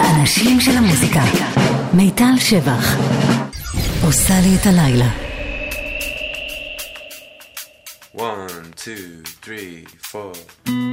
האנשים של המוזיקה. מיטל שבח. עושה לי את הלילה. 1, 2, 3, 4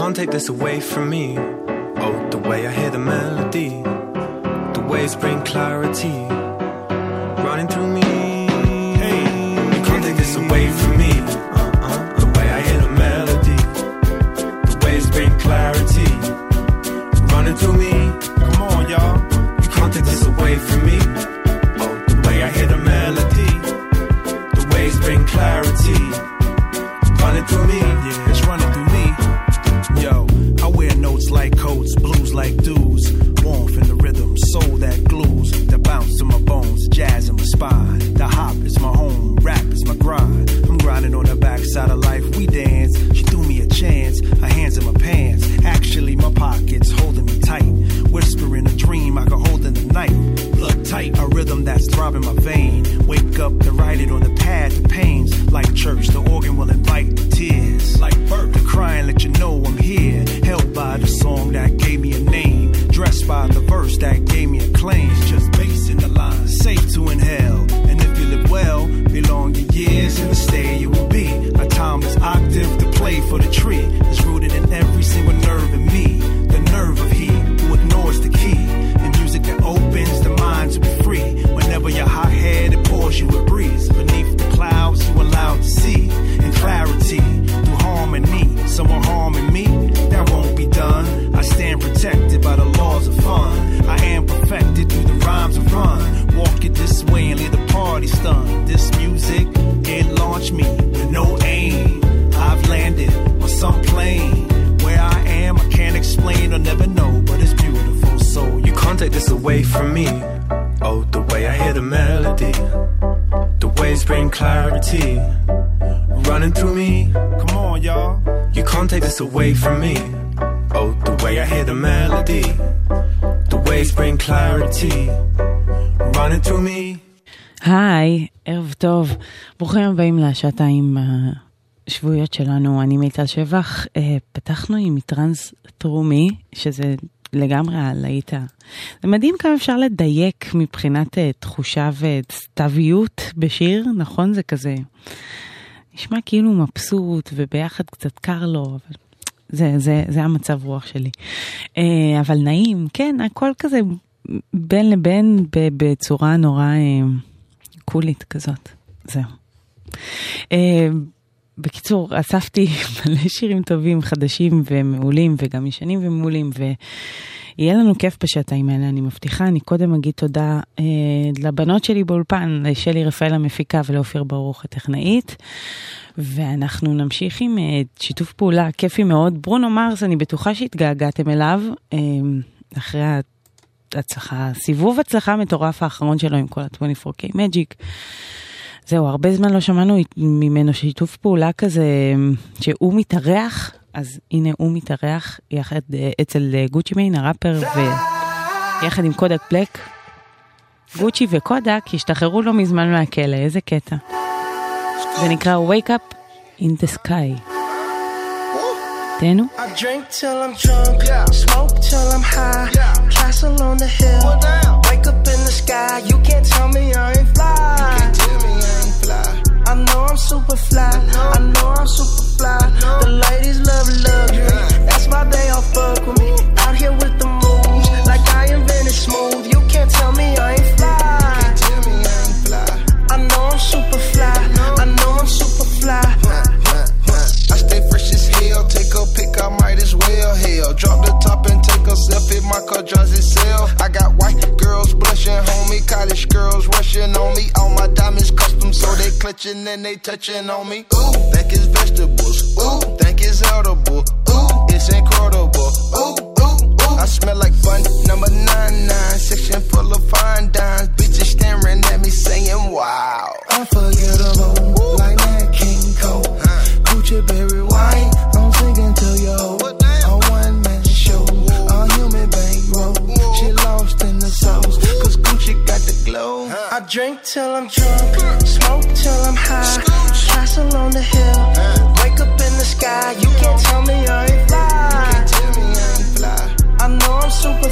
can't take this away from me. Oh, the way I hear the melody, the waves bring clarity. is rooted in every single nerve in me. The nerve of he who ignores the key. The music that opens the mind to be free. Whenever your hot head, it pours you a breeze. Beneath the clouds, you allowed to see in clarity through harmony. Someone harming me, that won't be done. I stand protected by the laws of fun. I am perfected through the rhymes of run. Walk it this way and leave the party stunned. This music, it launched me is away from me. Oh, the way I hear the melody, the waves bring clarity running through me. Come on, y'all. You can't take this away from me. Oh, the way I hear the melody, the waves bring clarity running through me. היי, ערב טוב. ברוכים הבאים לשעתיים השבועיות שלנו. אני מיטל שבח. פתחנו עם טרנס טרומי, שזה לגמרי על הלהיט. זה מדהים כמה אפשר לדייק מבחינת אה, תחושה וסתיויות בשיר, נכון? זה כזה. נשמע כאילו מבסוט וביחד קצת קר לו, אבל זה, זה, זה המצב רוח שלי. אה, אבל נעים, כן, הכל כזה בין לבין בצורה נורא אה, קולית כזאת. זהו. בקיצור, אספתי מלא שירים טובים, חדשים ומעולים, וגם ישנים ומעולים, ויהיה לנו כיף בשעתיים האלה, אני מבטיחה. אני קודם אגיד תודה אה, לבנות שלי באולפן, לשלי רפאל המפיקה ולאופיר ברוך הטכנאית. ואנחנו נמשיך עם אה, שיתוף פעולה כיפי מאוד. ברונו מרס, אני בטוחה שהתגעגעתם אליו, אה, אחרי ההצלחה, סיבוב הצלחה מטורף האחרון שלו עם כל ה-24K Magic. זהו, הרבה זמן לא שמענו ממנו שיתוף פעולה כזה, שהוא מתארח, אז הנה הוא מתארח יחד אה, אצל גוצ'י מיין, הראפר, ויחד עם קודק בלק. גוצ'י וקודק השתחררו לא מזמן מהכלא, איזה קטע. זה נקרא Wake Up in the Sky. תהנו. I drink till I'm drunk, smoke till I'm high, castle on the hill, wake up in the sky, you can't tell me I ain't fly. I know I'm super fly, I know I'm super fly, the ladies love luxury, that's why they all fuck with me, out here with the moves, like I invented smooth, Hell, drop the top and take a selfie. My car drives itself. I got white girls blushing, homie. College girls rushing on me. All my diamonds custom, so they clutching and they touching on me. Ooh, think it's vegetables. Ooh, think it's edible. Ooh, it's incredible. Ooh, ooh, ooh. I smell like fun. Number nine nine, section full of fine dimes. Bitches staring at me saying, Wow. Unforgettable, like that King Cole. Gucci berry wine, I'm singing to you. Lost in the sauce, cause Gucci got the glow. I drink till I'm drunk, smoke till I'm high. Castle on the hill, wake up in the sky. You can't tell me I ain't fly. I know I'm super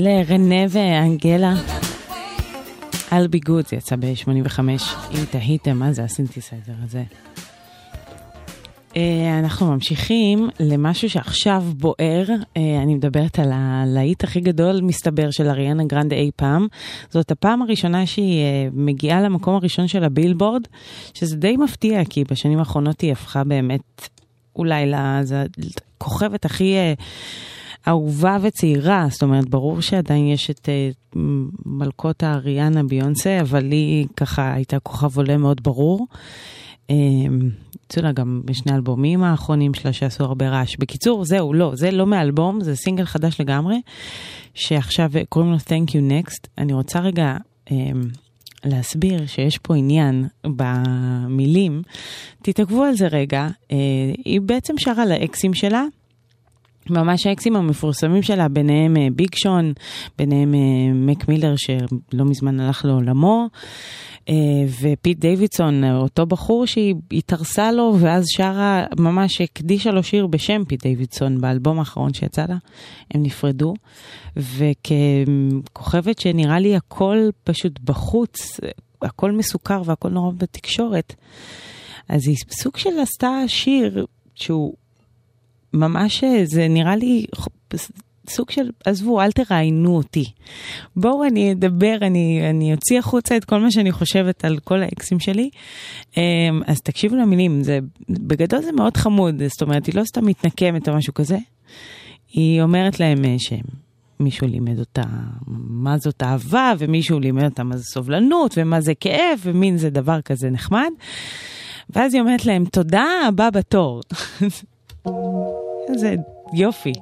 אלה רנה ואנג'לה. Be good זה יצא ב-85. אם תהיתם מה זה הסינתסייזר הזה. אה, אנחנו ממשיכים למשהו שעכשיו בוער, אה, אני מדברת על הלהיט הכי גדול מסתבר של אריאנה גרנדה אי פעם. זאת הפעם הראשונה שהיא אה, מגיעה למקום הראשון של הבילבורד, שזה די מפתיע כי בשנים האחרונות היא הפכה באמת אולי לכוכבת הכי אהובה וצעירה, זאת אומרת ברור שעדיין יש את מלכות האריאנה ביונסה, אבל היא ככה הייתה כוכב עולה מאוד ברור. יצאו לה גם בשני האלבומים האחרונים שלה שעשו הרבה רעש. בקיצור, זהו, לא, זה לא מאלבום, זה סינגל חדש לגמרי, שעכשיו קוראים לו Thank You Next. אני רוצה רגע אה, להסביר שיש פה עניין במילים. תתעכבו על זה רגע. אה, היא בעצם שרה לאקסים שלה. ממש האקסים המפורסמים שלה, ביניהם אה, ביג שון, ביניהם אה, מק מילר שלא מזמן הלך לעולמו. אה, ופיט דיווידסון, אותו בחור שהיא התארסה לו ואז שרה, ממש הקדישה לו שיר בשם פיט דיווידסון באלבום האחרון שיצא לה, הם נפרדו. וככוכבת שנראה לי הכל פשוט בחוץ, הכל מסוכר והכל נורא בתקשורת, אז היא סוג של עשתה שיר שהוא ממש, זה נראה לי סוג של, עזבו, אל תראיינו אותי. בואו אני אדבר, אני, אני אוציא החוצה את כל מה שאני חושבת על כל האקסים שלי. אמ, אז תקשיבו למילים, זה, בגדול זה מאוד חמוד, זאת אומרת, היא לא סתם מתנקמת או משהו כזה. היא אומרת להם אה, שמישהו לימד אותה מה זאת אהבה, ומישהו לימד אותה מה זה סובלנות, ומה זה כאב, ומין זה דבר כזה נחמד. ואז היא אומרת להם, תודה, הבא בתור. איזה יופי.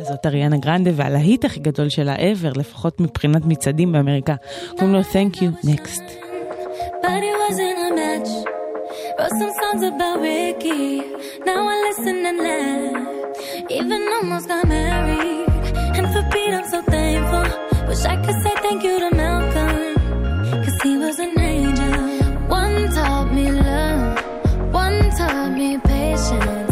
אז זאת אריאנה גרנדה והלהיט הכי גדול שלה ever, לפחות מבחינת מצעדים באמריקה. קוראים לו Thank You Next. But it wasn't a match. Wrote some songs about Ricky. Now I listen and laugh. Even almost got married. And for Pete, I'm so thankful. Wish I could say thank you to Malcolm. Cause he was an angel. One taught me love. One taught me patience.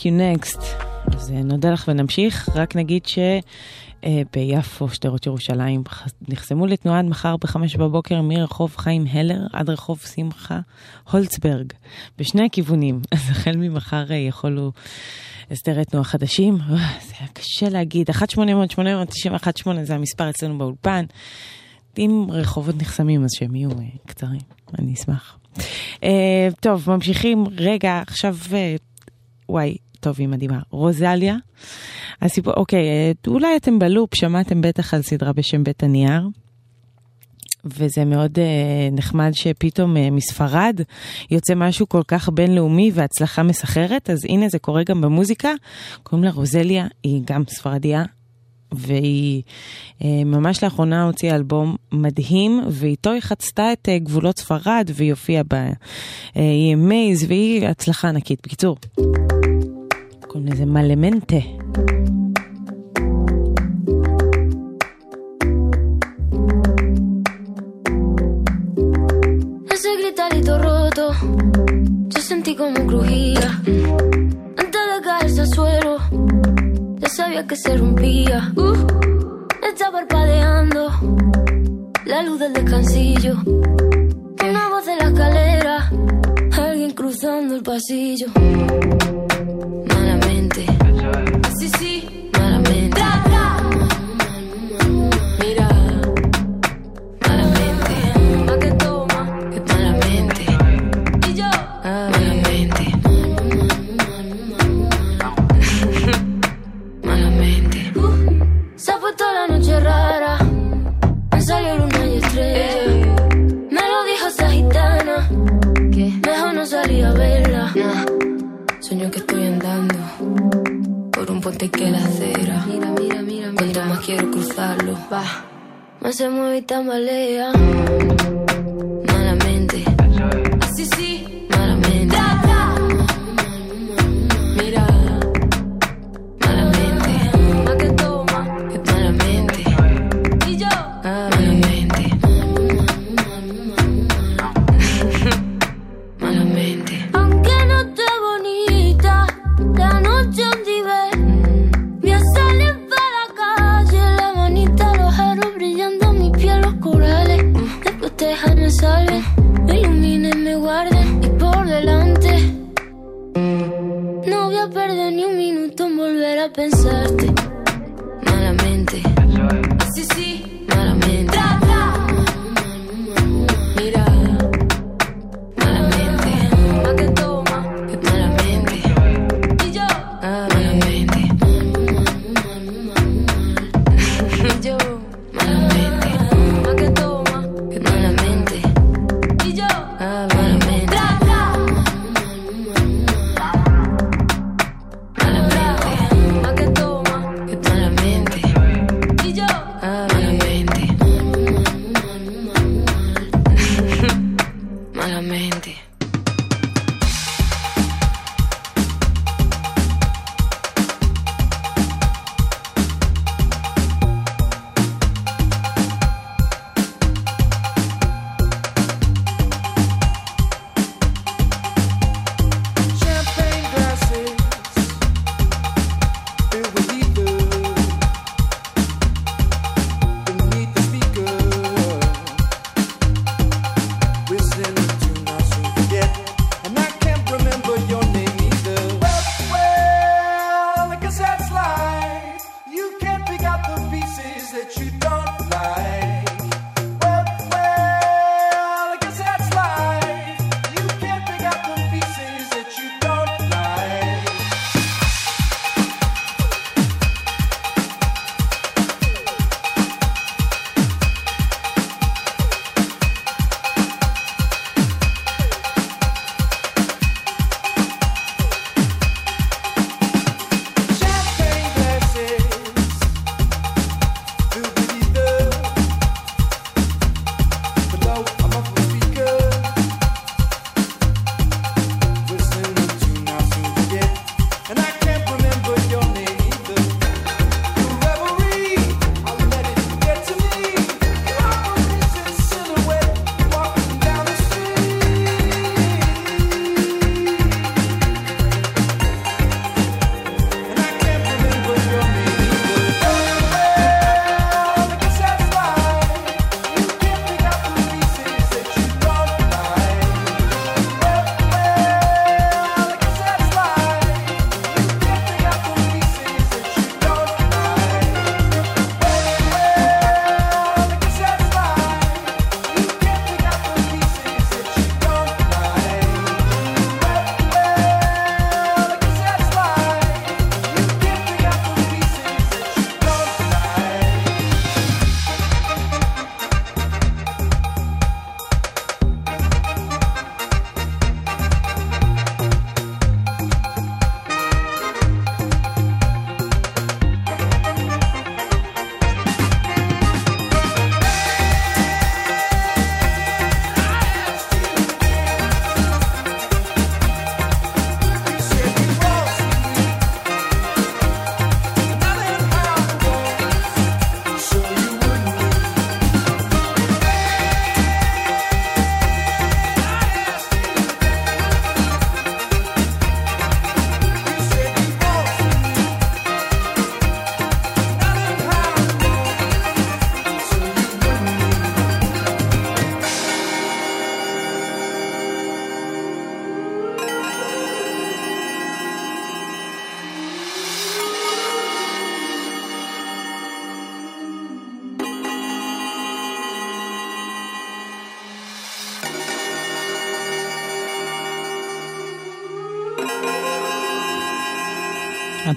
Thank you next. אז אה, נודה לך ונמשיך, רק נגיד ש... אה, ביפו, שדרות ירושלים, נחסמו לתנועה עד מחר בחמש בבוקר מרחוב חיים הלר עד רחוב שמחה הולצברג, בשני הכיוונים. אז החל ממחר אה, יכולו הסדרי תנועה חדשים. זה היה קשה להגיד, 1-800-891-8 זה המספר אצלנו באולפן. אם רחובות נחסמים אז שהם יהיו קצרים, אני אשמח. טוב, ממשיכים. רגע, עכשיו, וואי, טוב, היא מדהימה. רוזליה, הסיפור, אוקיי, אה, אולי אתם בלופ, שמעתם בטח על סדרה בשם בית הנייר. וזה מאוד אה, נחמד שפתאום אה, מספרד יוצא משהו כל כך בינלאומי והצלחה מסחרת, אז הנה זה קורה גם במוזיקה. קוראים לה רוזליה, היא גם ספרדיה, והיא ממש לאחרונה הוציאה אלבום מדהים, ואיתו היא חצתה את גבולות ספרד, והיא הופיעה ב-EMAs, והיא הצלחה ענקית. בקיצור. con ese malemente. Ese gritarito roto, yo sentí como crujía. Antes de caerse al suelo, ya sabía que se rompía. Uh, está parpadeando la luz del descansillo. Una voz de la escalera, alguien cruzando el pasillo. diferente. Así sí. Por un puente que la acera. Mira, mira, mira, Cuanto más quiero cruzarlo, va. Más se mueve y tambalea.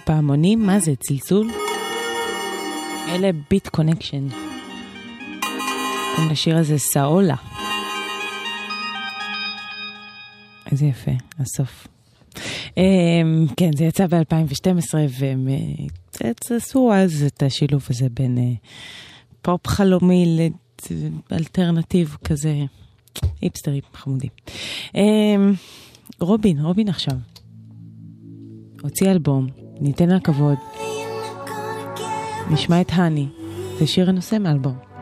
הפעמונים, מה זה, צלצול? אלה Beat Connection. קוראים לשיר הזה Saola. איזה יפה, הסוף. Um, כן, זה יצא ב-2012, והם עשו אז את השילוב הזה בין uh, פופ חלומי לאלטרנטיב כזה, היפסטרים חמודים. Um, רובין, רובין עכשיו. הוציא אלבום, ניתן לה כבוד. נשמע את האני, זה שיר הנושא מאלבום.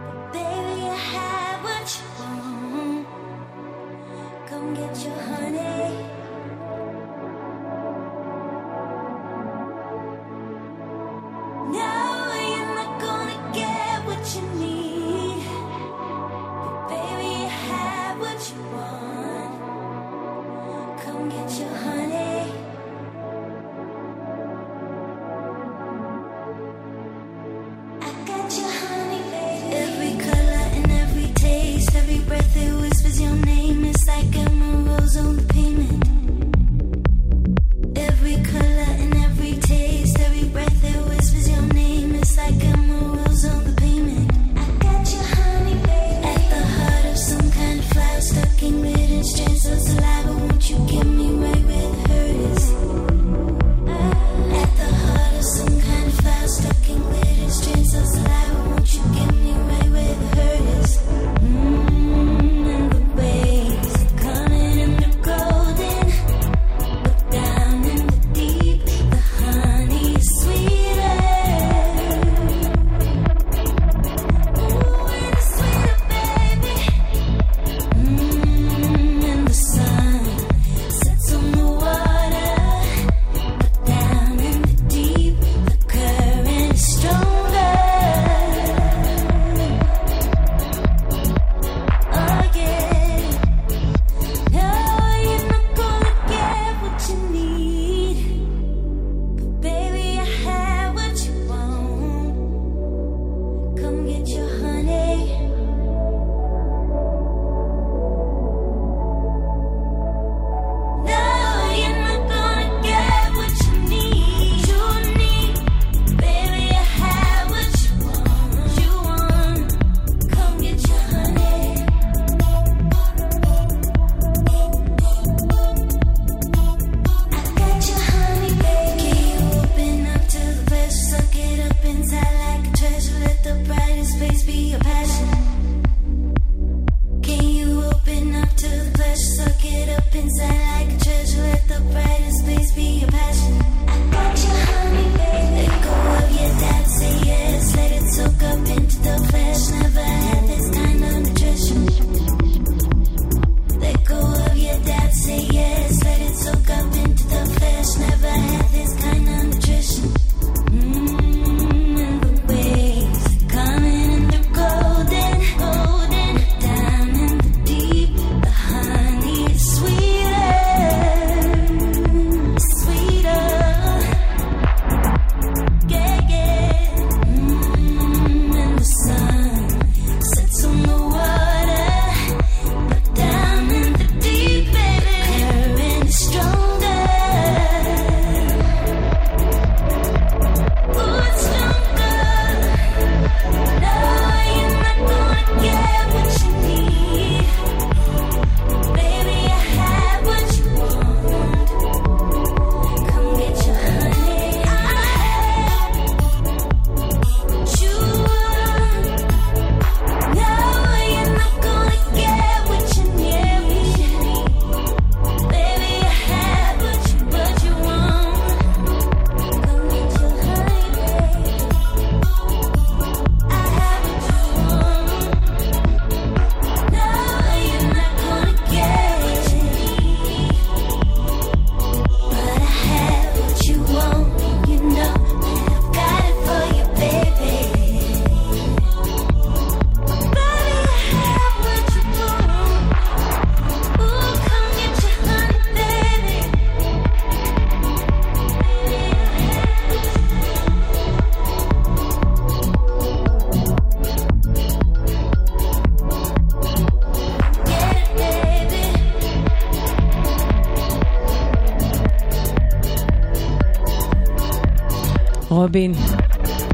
רבין.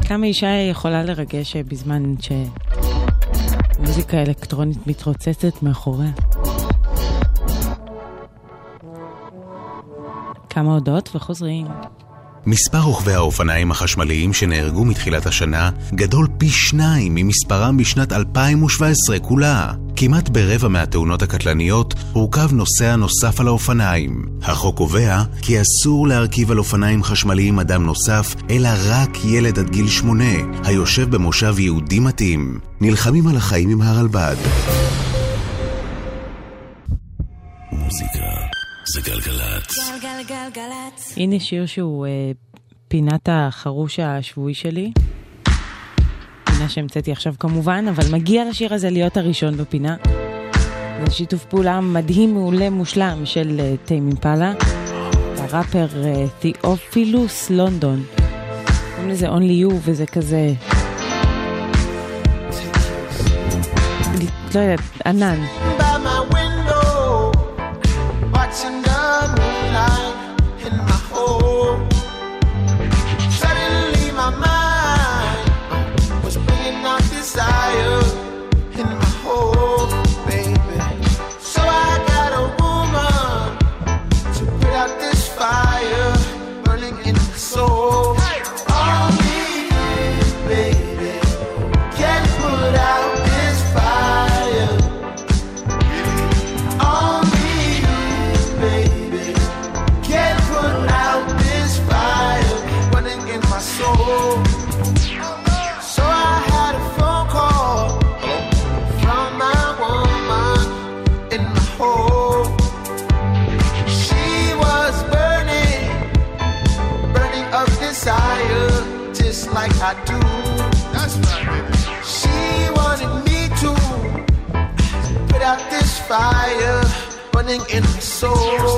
כמה אישה יכולה לרגש אה, בזמן שמוזיקה אלקטרונית מתרוצצת מאחוריה? כמה הודעות וחוזרים. מספר רוכבי האופניים החשמליים שנהרגו מתחילת השנה גדול פי שניים ממספרם בשנת 2017 כולה. כמעט ברבע מהתאונות הקטלניות הורכב נוסע נוסף על האופניים. החוק קובע כי אסור להרכיב על אופניים חשמליים אדם נוסף, אלא רק ילד עד גיל שמונה, היושב במושב יהודי מתאים. נלחמים על החיים עם הרלב"ד. זה גלגלצ. גלגלגלגלצ. הנה שיר שהוא אה, פינת החרוש השבועי שלי. שהמצאתי עכשיו כמובן, אבל מגיע לשיר הזה להיות הראשון בפינה. זה שיתוף פעולה מדהים, מעולה, מושלם של אה, טיימי פאלה, הראפר אה, תיאופילוס לונדון. קוראים לזה אונלי יו וזה כזה... לא יודעת, ענן. Bye. soul.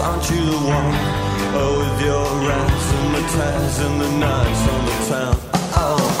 aren't you the one? Oh, with your rats and the tats and the knives on the town. Oh.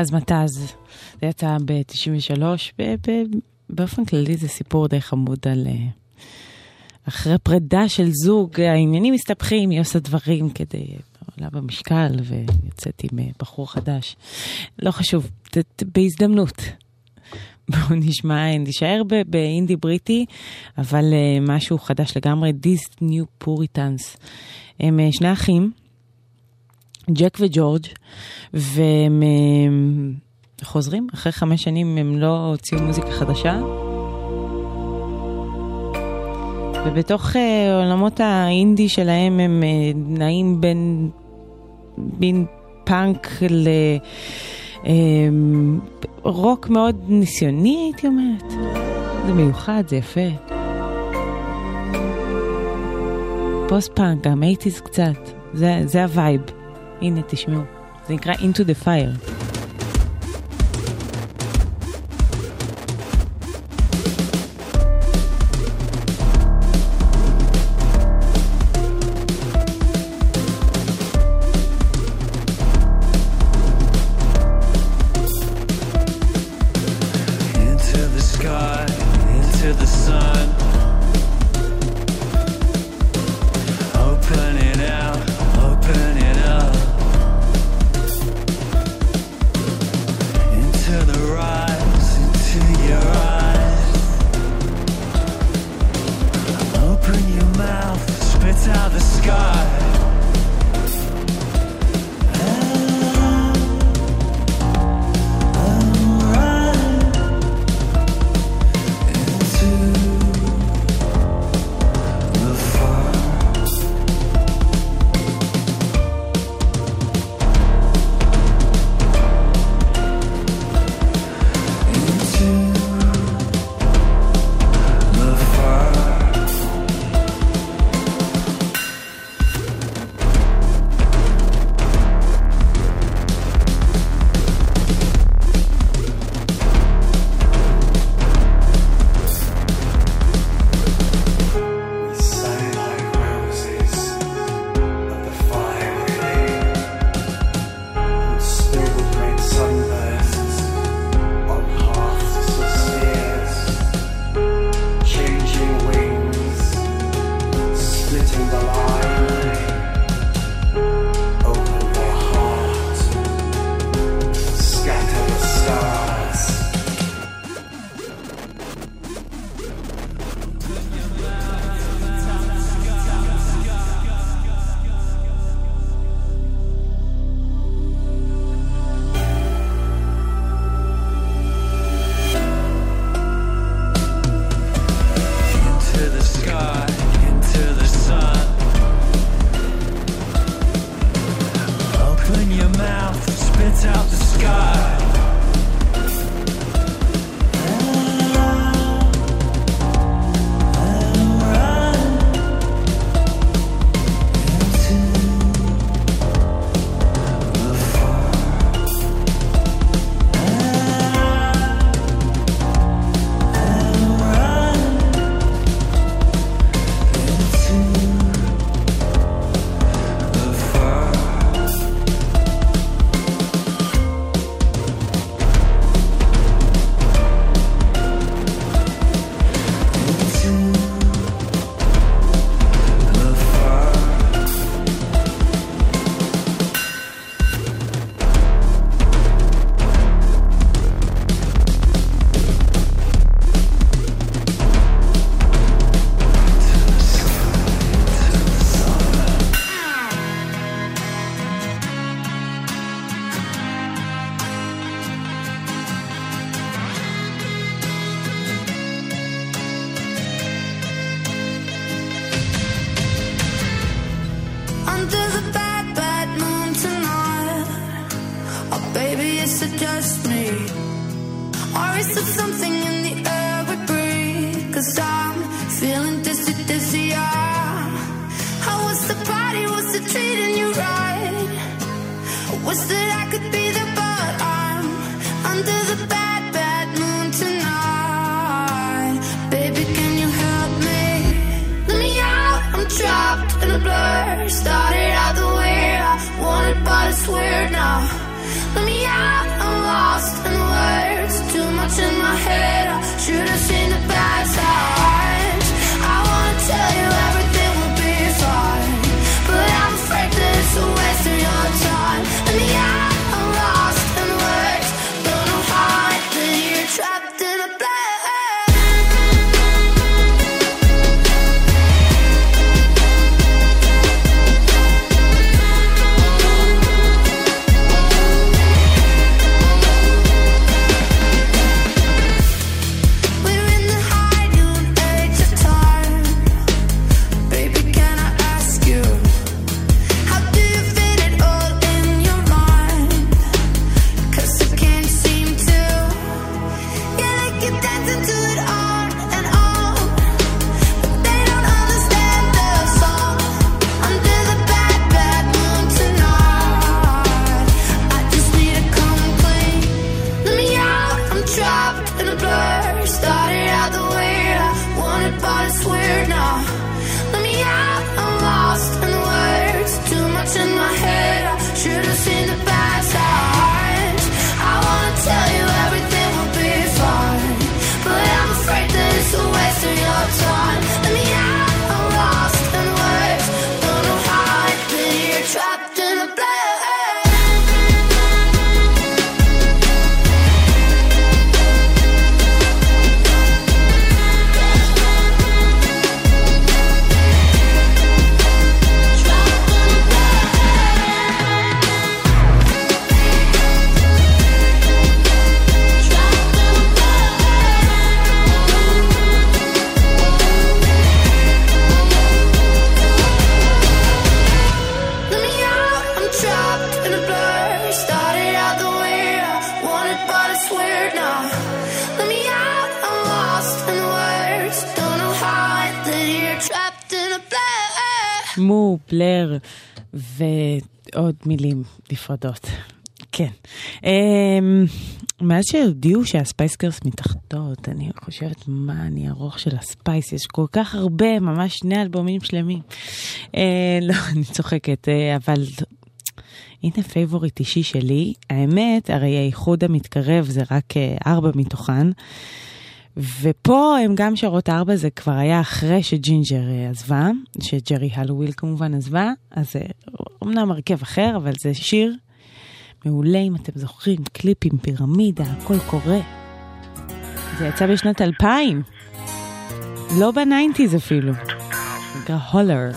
מתז מתז. זה יצא ב-93, ובאופן כללי זה סיפור די חמוד על... אה, אחרי פרידה של זוג, העניינים מסתבכים, היא עושה דברים כדי... עולה במשקל ויוצאת עם אה, בחור חדש. לא חשוב, ת, ת, בהזדמנות. בואו נשמע, נשאר באינדי בריטי, אבל אה, משהו חדש לגמרי, This New Puritans. הם שני אחים ג'ק וג'ורג', והם אה, חוזרים, אחרי חמש שנים הם לא הוציאו מוזיקה חדשה. ובתוך uh, עולמות האינדי שלהם הם uh, נעים בין, בין פאנק לרוק uh, מאוד ניסיוני, הייתי אומרת. זה מיוחד, זה יפה. פוסט-פאנק, גם 80's קצת, זה, זה הווייב. הנה, תשמעו. זה נקרא Into the Fire. נפרדות. כן. אמ, מאז שהודיעו שה Spice Girls מתאחדות, אני חושבת, מה אני אבחר של ה Spice? יש כל כך הרבה, ממש שני אלבומים שלמים. אה, לא, אני צוחקת, אה, אבל הנה favorite אישי שלי. האמת, הרי האיחוד המתקרב זה רק אה, ארבע מתוכן. ופה הם גם שרות ארבע, זה כבר היה אחרי שג'ינג'ר אה, עזבה, שג'רי הליוול כמובן עזבה, אז זה אמנם הרכב אחר, אבל זה שיר מעולה, אם אתם זוכרים, קליפים, פירמידה, הכל קורה. זה יצא בשנת 2000, לא בניינטיז אפילו, נקרא Holler.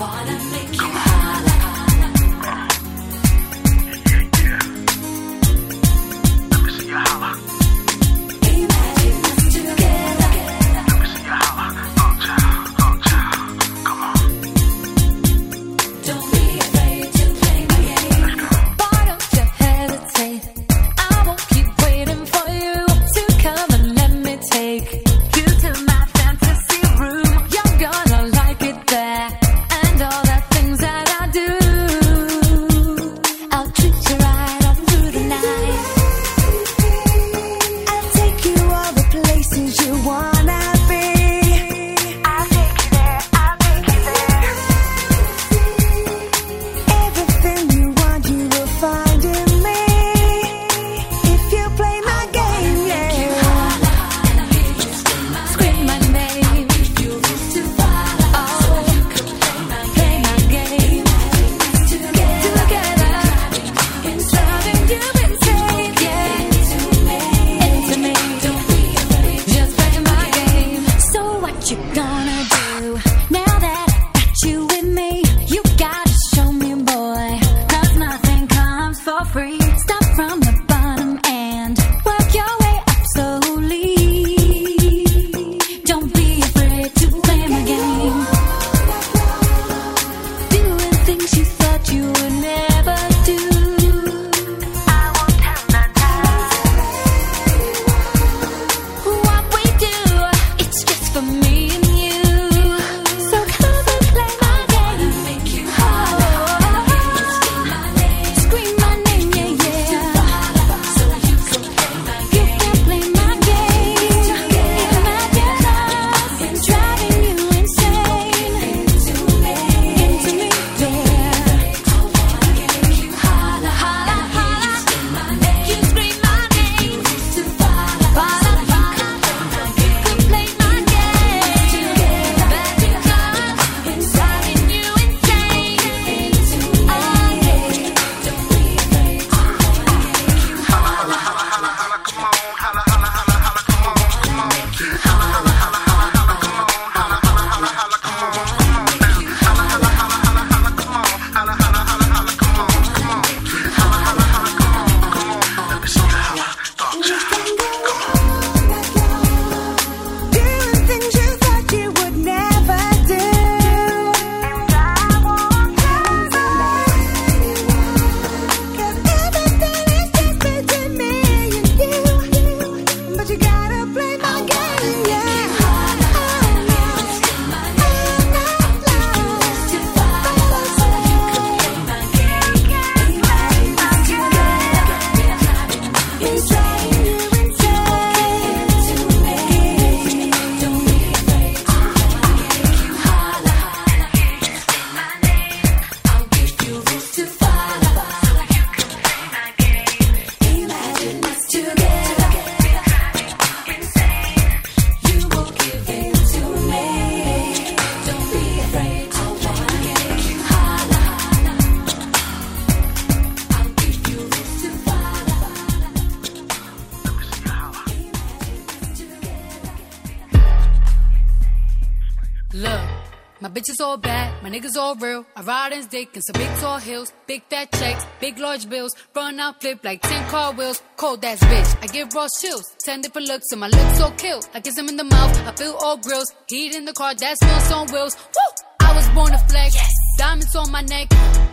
Niggas all real. I ride in dick in some big tall hills, big fat checks, big large bills. Run out, flip like 10 car wheels. Cold ass bitch, I give raw chills. 10 different looks, and my lips so kill. I kiss him in the mouth, I feel all grills. Heat in the car, that smells on wheels. Woo! I was born to flex. Diamonds on my neck.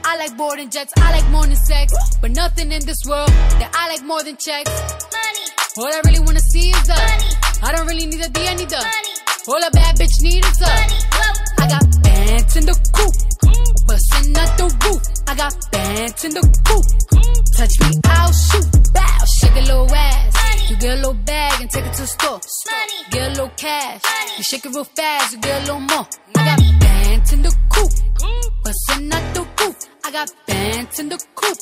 I like boarding jets. I like than sex. But nothing in this world that I like more than checks. Money. All I really wanna see is the money. I don't really need a D, I need the money. All a bad bitch need is the money. I got bands in the coop. Bustin' out the roof. I got bands in the coop. Touch me, I'll shoot. Bow, shake a little ass. You get a little bag and take it to the store. Get a little cash. You shake it real fast, you get a little more. I got bands in the coop. Bustin' out the roof. I got bands in the coop.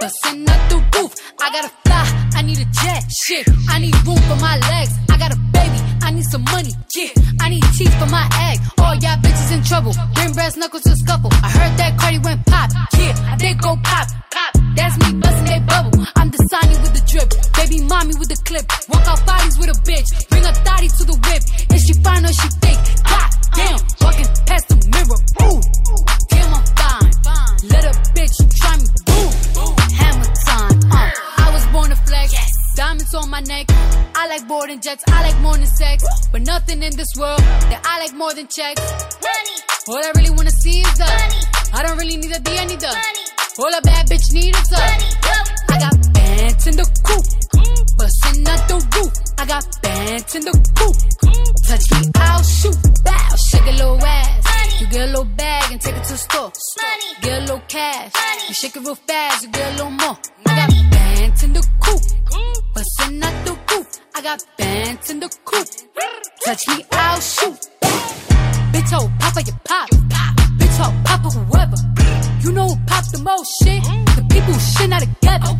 Bustin' out the roof. I gotta fly. I need a jet. Shit. I need room for my legs. I got a baby. I need some money. Yeah. I need teeth for my egg. All y'all bitches in trouble. Bring brass knuckles to scuffle. I heard that Cardi went pop. Yeah. Did go pop. Pop. That's me bustin' that bubble. I'm the Sonny with the drip. Baby mommy with the clip. Walk out bodies with a bitch. Bring a thotty to the whip. Is she fine or she fake? God damn. Walking past the mirror. Ooh. Damn, I'm fine. Let a bitch you try me. Boom. Hammer time. Uh. I was born to flex. Diamonds on my neck. I like boarding jets. I like more than sex. But nothing in this world that I like more than checks. Money. All I really wanna see is the money. I don't really need a D, I need the money. All a bad bitch need is the money. I got bands in the coop. Bustin' out the roof. I got bands in the coop. Touch me, I'll shoot. Bow, shake a little ass. You get a little bag and take it to the store. Get a little cash. You shake it real fast, you get a little more. I got bands in the coop. Bustin' out the roof. I got bands in the coop. Touch me, I'll shoot. Bitch, oh, papa, you pop. Bitch, oh, papa, whoever. You know who pops the most shit? The people who shit not together.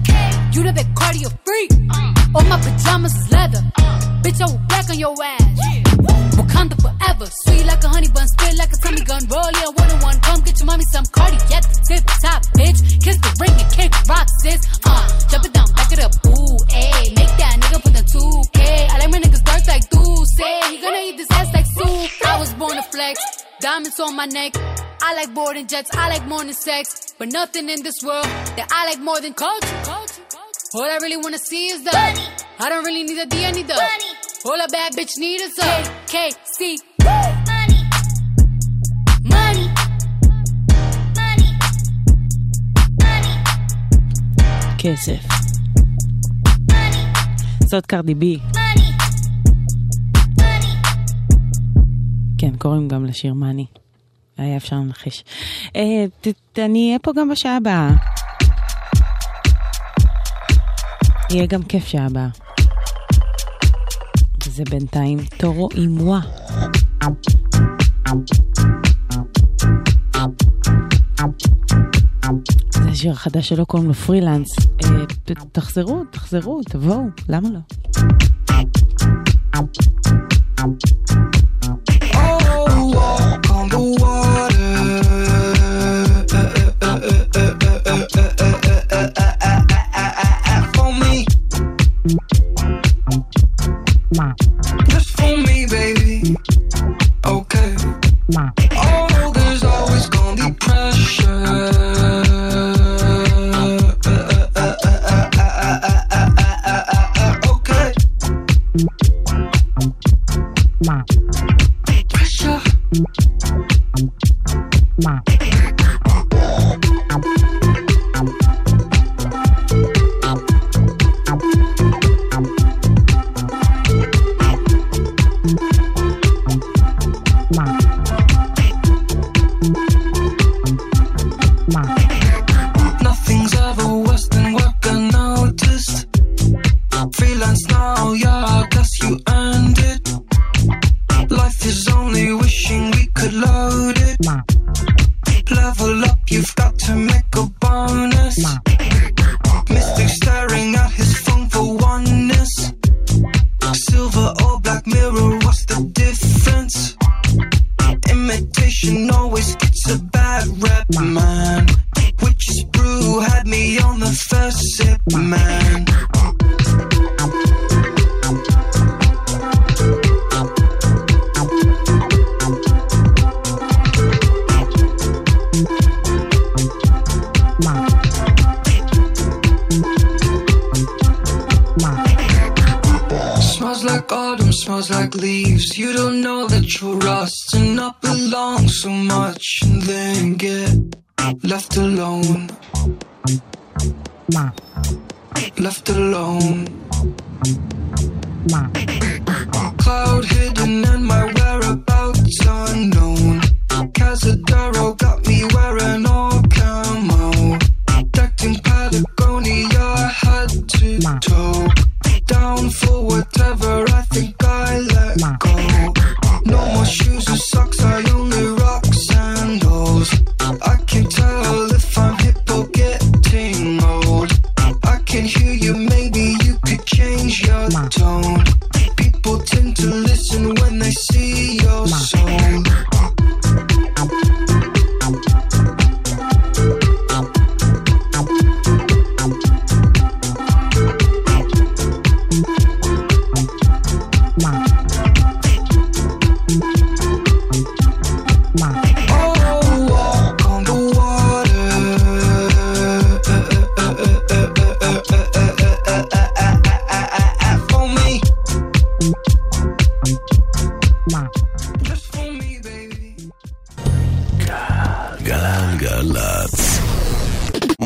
You know that cardio freak. All my pajamas is leather. Bitch, I will back on your ass. Wakanda forever. Sweet like a honey bun, spit like a tummy gun. Roll yeah, one on one. Come get your mommy some cardi at the tip top, bitch. Kiss the ring and kick rock, sis. Uh, jump it down, back it up. Ooh, ayy. Make that nigga put the 2K. I like my niggas dark like say He gonna eat this ass like soup. I was born to flex. Diamonds on my neck. I like boarding jets. I like more than sex. But nothing in this world that I like more than culture. All I really wanna see is the money. I don't really need a D, I need the money. All a bad bitch need is the KC. Money. Money. כסף. זאת קרדי בי. כן, קוראים גם לשיר מאני. היה אפשר לנחש. אה, אני אהיה פה גם בשעה הבאה. יהיה גם כיף שעה הבאה. וזה בינתיים טורו אימווה. זה השיר החדש שלו קוראים לו פרילנס. אה, תחזרו, תחזרו, תבואו, למה לא?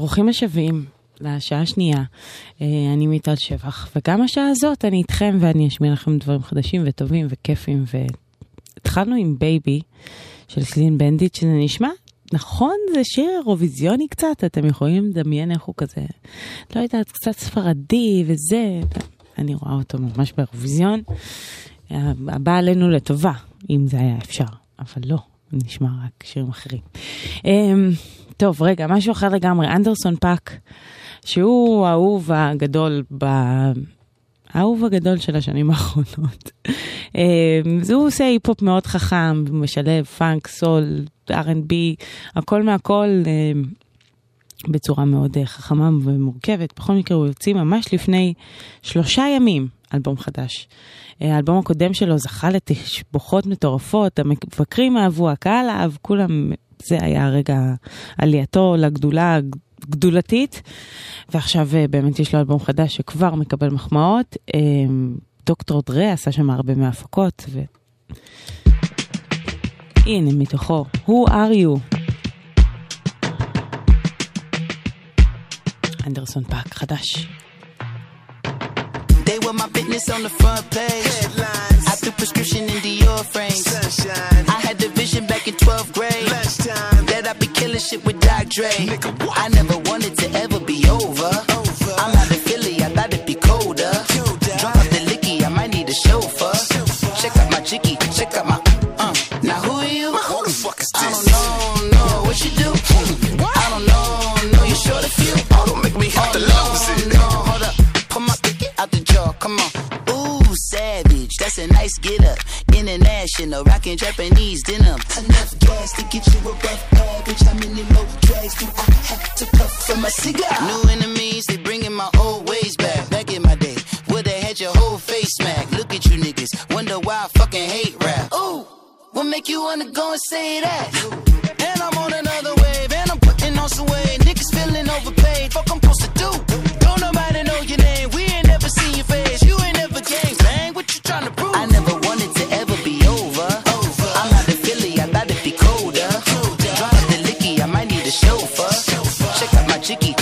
ברוכים השבים לשעה השנייה. אה, אני מיטל שבח, וגם השעה הזאת אני איתכם ואני אשמיע לכם דברים חדשים וטובים וכיפים. והתחלנו עם Baby של Clean Bandit, שזה נשמע נכון, זה שיר אירוויזיוני קצת, אתם יכולים לדמיין איך הוא כזה, לא יודעת, קצת ספרדי וזה, אני רואה אותו ממש באירוויזיון. הבא עלינו לטובה, אם זה היה אפשר, אבל לא, נשמע רק שירים אחרים. אמ, טוב, רגע, משהו אחר לגמרי, אנדרסון פאק, שהוא האהוב הגדול ב... האהוב הגדול של השנים האחרונות. אמ, הוא עושה היפ-הופ מאוד חכם, משלב פאנק, סול, R&B, הכל מהכל אמ, בצורה מאוד אה, חכמה ומורכבת. בכל מקרה, הוא יוצא ממש לפני שלושה ימים אלבום חדש. אה, האלבום הקודם שלו זכה לתשבוכות מטורפות, המבקרים אהבו, הקהל אהב, כולם, זה היה רגע עלייתו לגדולה גדולתית. ועכשיו אה, באמת יש לו אלבום חדש שכבר מקבל מחמאות. אה, דוקטור דרה עשה שם הרבה מהפקות. ו... הנה מתוכו, Who are you? אנדרסון פאק חדש. They were my business on the front page. Headlines. I threw prescription in Dior frames. Sunshine. I had the vision back in 12th grade. Lunchtime. That I'd be killing shit with Doc Dre. Nigga, I never wanted to ever be over. over. I'm out of Philly, I thought it'd be colder. Drop off the licky, I might need a chauffeur. chauffeur. Check out my chicky, come on. Ooh, savage, that's a nice get up. International, rocking Japanese denim. Enough gas to get you a rough average. How many more drags do I have to puff for my cigar? New enemies, they bringing my old ways back. Back in my day, they had your whole face smack. Look at you niggas, wonder why I fucking hate rap. Ooh, what make you wanna go and say that? And I'm on another wave, and I'm putting on some weight. Niggas feeling overpaid, fuck I'm I never wanted to ever be over. I'm out of Philly, I thought it'd be colder. Drop the licky, I might need a chauffeur. Check out my chicky,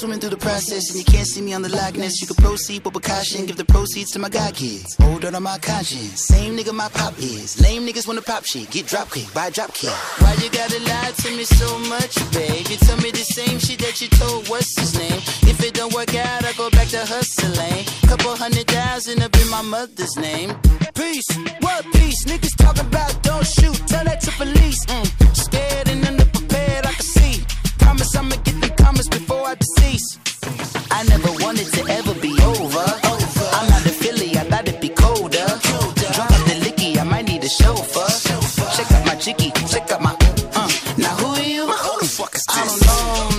swimming through the process, and you can't see me on the likeness. You can proceed with precaution, give the proceeds to my god kids. Hold on my conscience, same nigga my pop is. Lame niggas wanna pop shit, get drop kick, buy drop kick. Why you gotta lie to me so much, babe? You tell me the same shit that you told what's his name. If it don't work out, I go back to hustling. Couple hundred thousand up in my mother's name. Peace, what peace? Niggas talking about don't shoot, tell that to police. Mm. Scared and underprepared, I can see. Promise I'ma get the comments before I decease. I never wanted to ever be over. I'm out of Philly, I thought it'd be colder. Drop out the licky, I might need a chauffeur. Check out my chicky, check out my. Uh. Now who are you? Who the fuck is this? I don't know,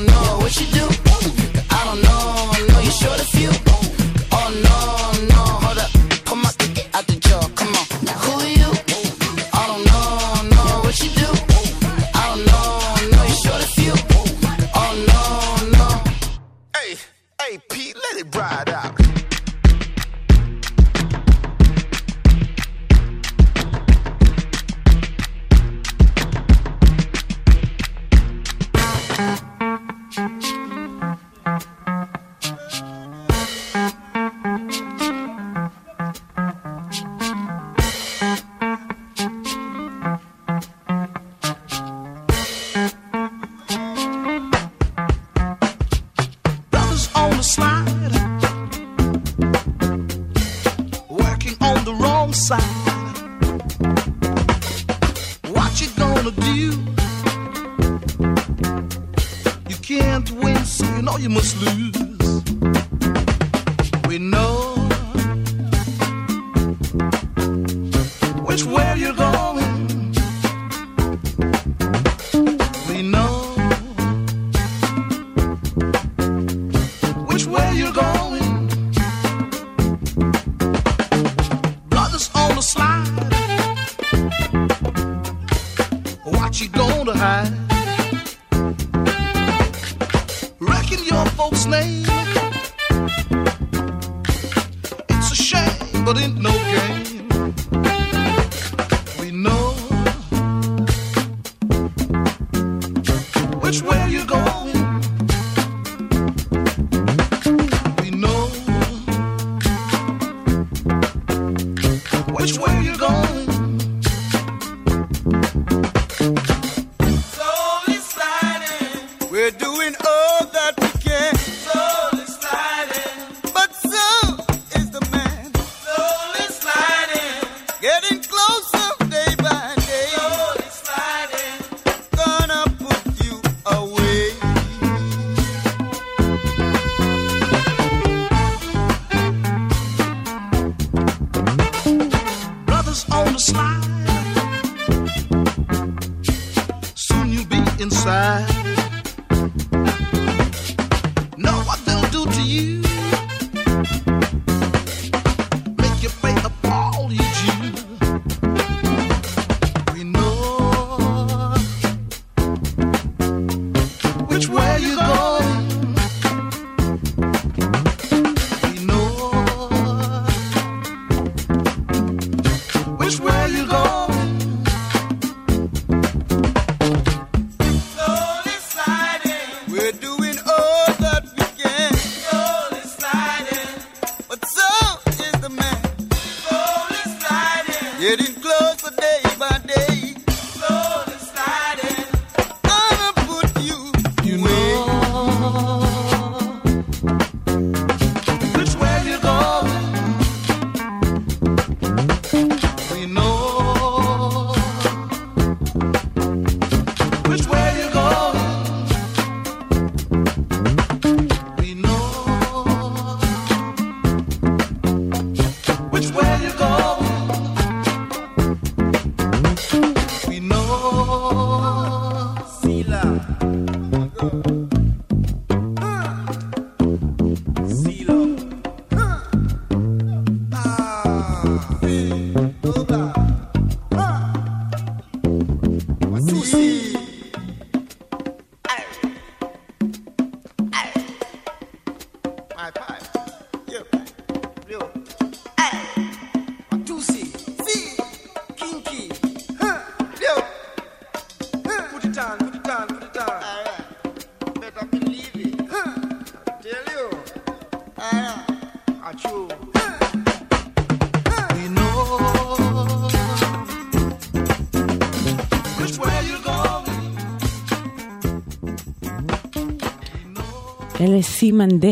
אלה Cymande.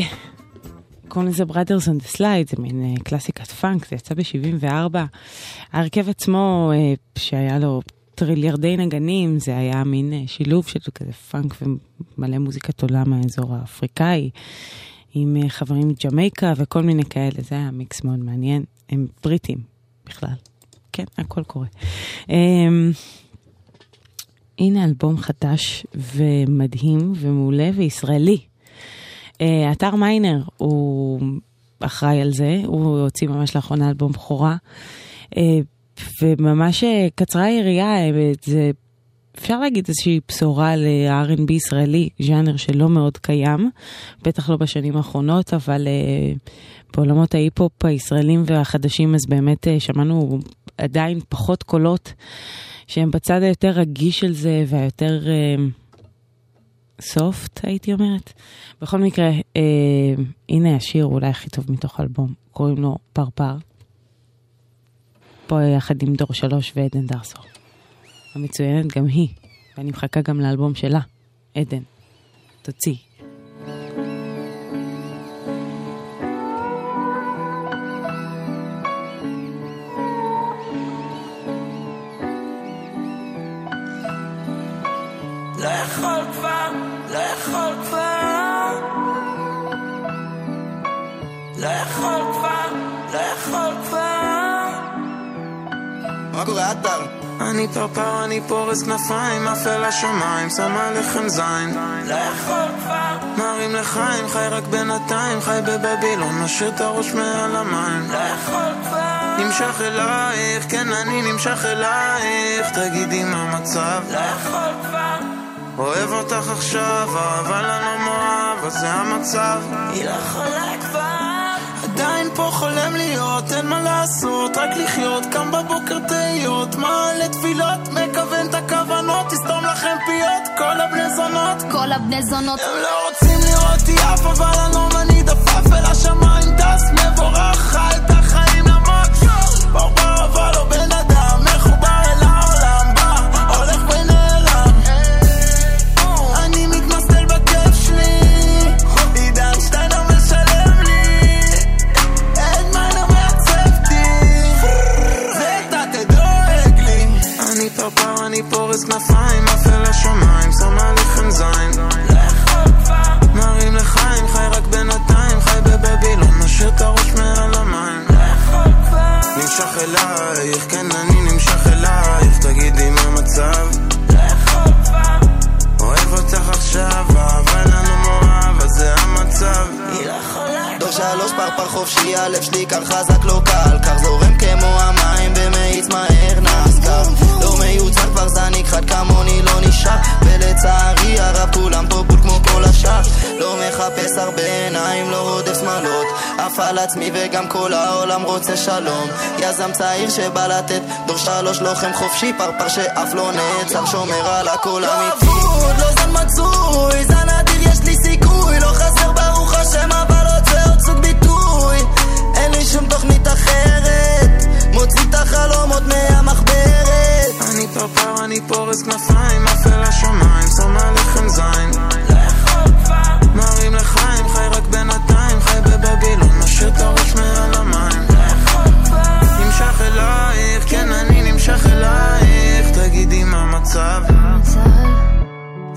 קוראים לזה Brothers on Slide, זה מין אה, קלאסיקת פאנק, זה יצא ב-74. ההרכב עצמו, אה, שהיה לו טריליארדי נגנים, זה היה מין אה, שילוב של כזה פאנק ומלא מוזיקת עולם מהאזור האפריקאי, עם אה, חברים מג'מייקה וכל מיני כאלה, זה היה מיקס מאוד מעניין. הם בריטים בכלל. כן, הכל קורה. אמ, הנה אלבום חדש ומדהים ומעולה וישראלי. אה, אתר מיינר הוא אחראי על זה, הוא הוציא ממש לאחרונה אלבום בכורה, אה, וממש אה, קצרה היריעה, זה אפשר להגיד איזושהי בשורה ל-R&B ישראלי, ז'אנר שלא מאוד קיים, בטח לא בשנים האחרונות, אבל בעולמות ההיפ-הופ הישראלים והחדשים, אז באמת שמענו עדיין פחות קולות שהם בצד היותר רגיש של זה והיותר... אה, סופט, הייתי אומרת. בכל מקרה, אה, הנה השיר אולי הכי טוב מתוך האלבום, קוראים לו פרפר. פה יחד עם דור שלוש ועדן דרסור. המצוינת גם היא, ואני מחכה גם לאלבום שלה, עדן. תוציא. מה קורה, עטר? אני פרפר, אני פורס כנפיים, אל השמיים, שם עליכם זין. לא יכול כבר. מרים לחיים, חי רק בינתיים, חי בבבילון, משאיר את הראש מעל המים. לא יכול כבר. נמשך אלייך, כן אני נמשך אלייך, תגידי מה המצב. לא יכול כבר. אוהב אותך עכשיו, אבל אני לא מאוהב, אז זה המצב. היא לא יכולה כבר, עדיין פה חולם להיות, אין מה לעשות, רק לחיות, קם בבוקר תהיות, מעלה תפילות, מכוון את הכוונות, תסתום לכם פיות, כל הבני זונות. כל הבני זונות. הם לא רוצים לראות יף, אבל הנום אני דפף אל השמיים, טס מבורך, חי את החיים למקס. ברבר אבל לא פורס כנפיים, עף אל השמיים, שם עליכם זין. מרים לחיים, חי רק בינתיים, חי בבבילון, משאיר את הראש מעל המים. נמשך אלייך, כן אני נמשך אלייך, תגידי מה המצב. אוהב אותך עכשיו, אבל אני לא מאוהב, אז זה המצב. דור שלוש פרפר חופשי, הלב שלי קר חזק עף על עצמי וגם כל העולם רוצה שלום. יזם צעיר שבא לתת, דור שלוש לוחם חופשי, פרפר שאף לא נעצר, שומר על הכל אמיתי. אבוד, לא זן מצוי, זן אדיר יש לי סיכוי, לא חסר ברוך השם אבל רוצה עוד סוג ביטוי. אין לי שום תוכנית אחרת, מוציא את החלומות מהמחברת. אני פרפר, אני פורס כנפיים, עף אל השמיים, שם עליכם זין. מרים לחיים, המצב.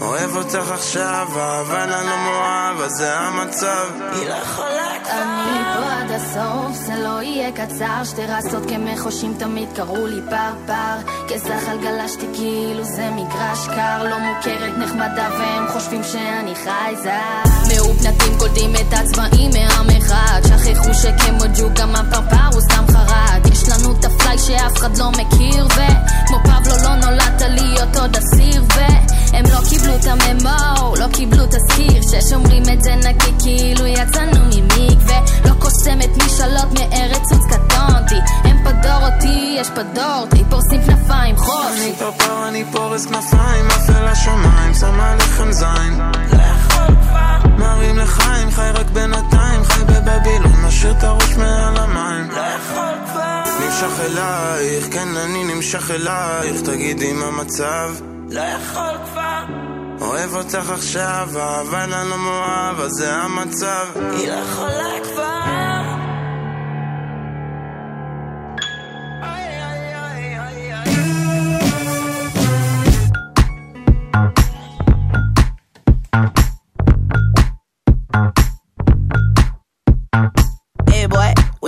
אוהב אותך עכשיו, אבל אני לא מאוהב, אז זה המצב. היא לא יכולה אני פה עד הסוף, זה לא יהיה קצר. שתי רסות כמחושים תמיד קראו לי פרפר. כזחל גלשתי כאילו זה מגרש קר. לא מוכרת נחמדה והם חושבים שאני חייזר מאופנתים קולטים את הצבעים מעם אחד שכחו שכמו ג'וק גם הפרפר הוא סתם חרג שאף אחד לא מכיר וכמו פבלו לא נולדת להיות עוד אסיר והם לא קיבלו את הממו, לא קיבלו תזכיר ששומרים את זה נקי כאילו יצאנו ממקווה לא קוסמת משאלות מארץ עוץ קטונתי הם פדור אותי, יש פדורתי פורסים כנפיים חופשי אני פרפר, אני פורס כנפיים, עף אל השמיים, שם עליכם זין. מרים לחיים, חי רק בינתיים, חי בבבילון, משאיר את הראש מעל המים. נמשך אלייך, כן אני נמשך אלייך, תגידי מה המצב. לא יכול כבר, אוהב אותך עכשיו, אבל אני לא מאוהב, אז זה המצב. היא לא יכולה כבר.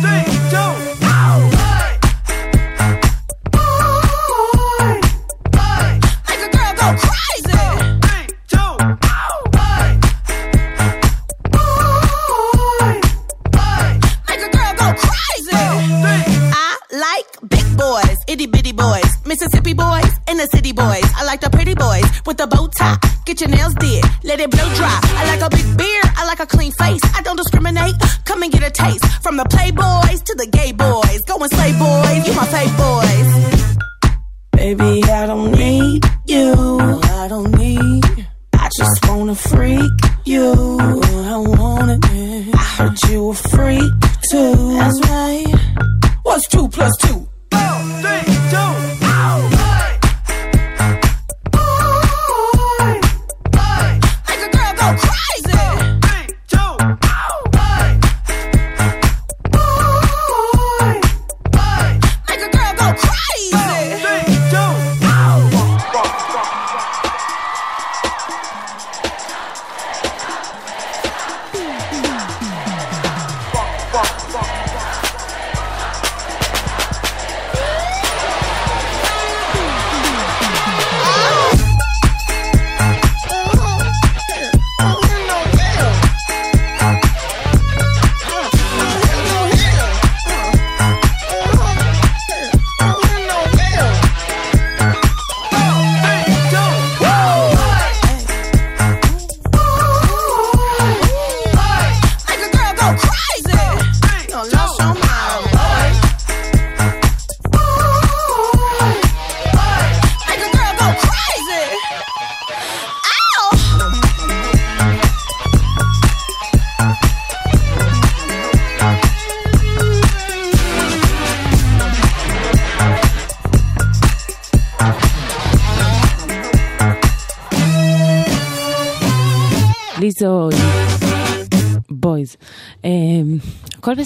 three, two. Mississippi boys, and the city boys. I like the pretty boys with the bow tie. Get your nails did, let it blow dry. I like a big beard, I like a clean face. I don't discriminate. Come and get a taste from the playboys to the gay boys. Go and slay boys, you my fake boys. Baby, I don't need you. I don't need. I just wanna freak you. I want it. I heard you a freak too. That's right. What's two plus two?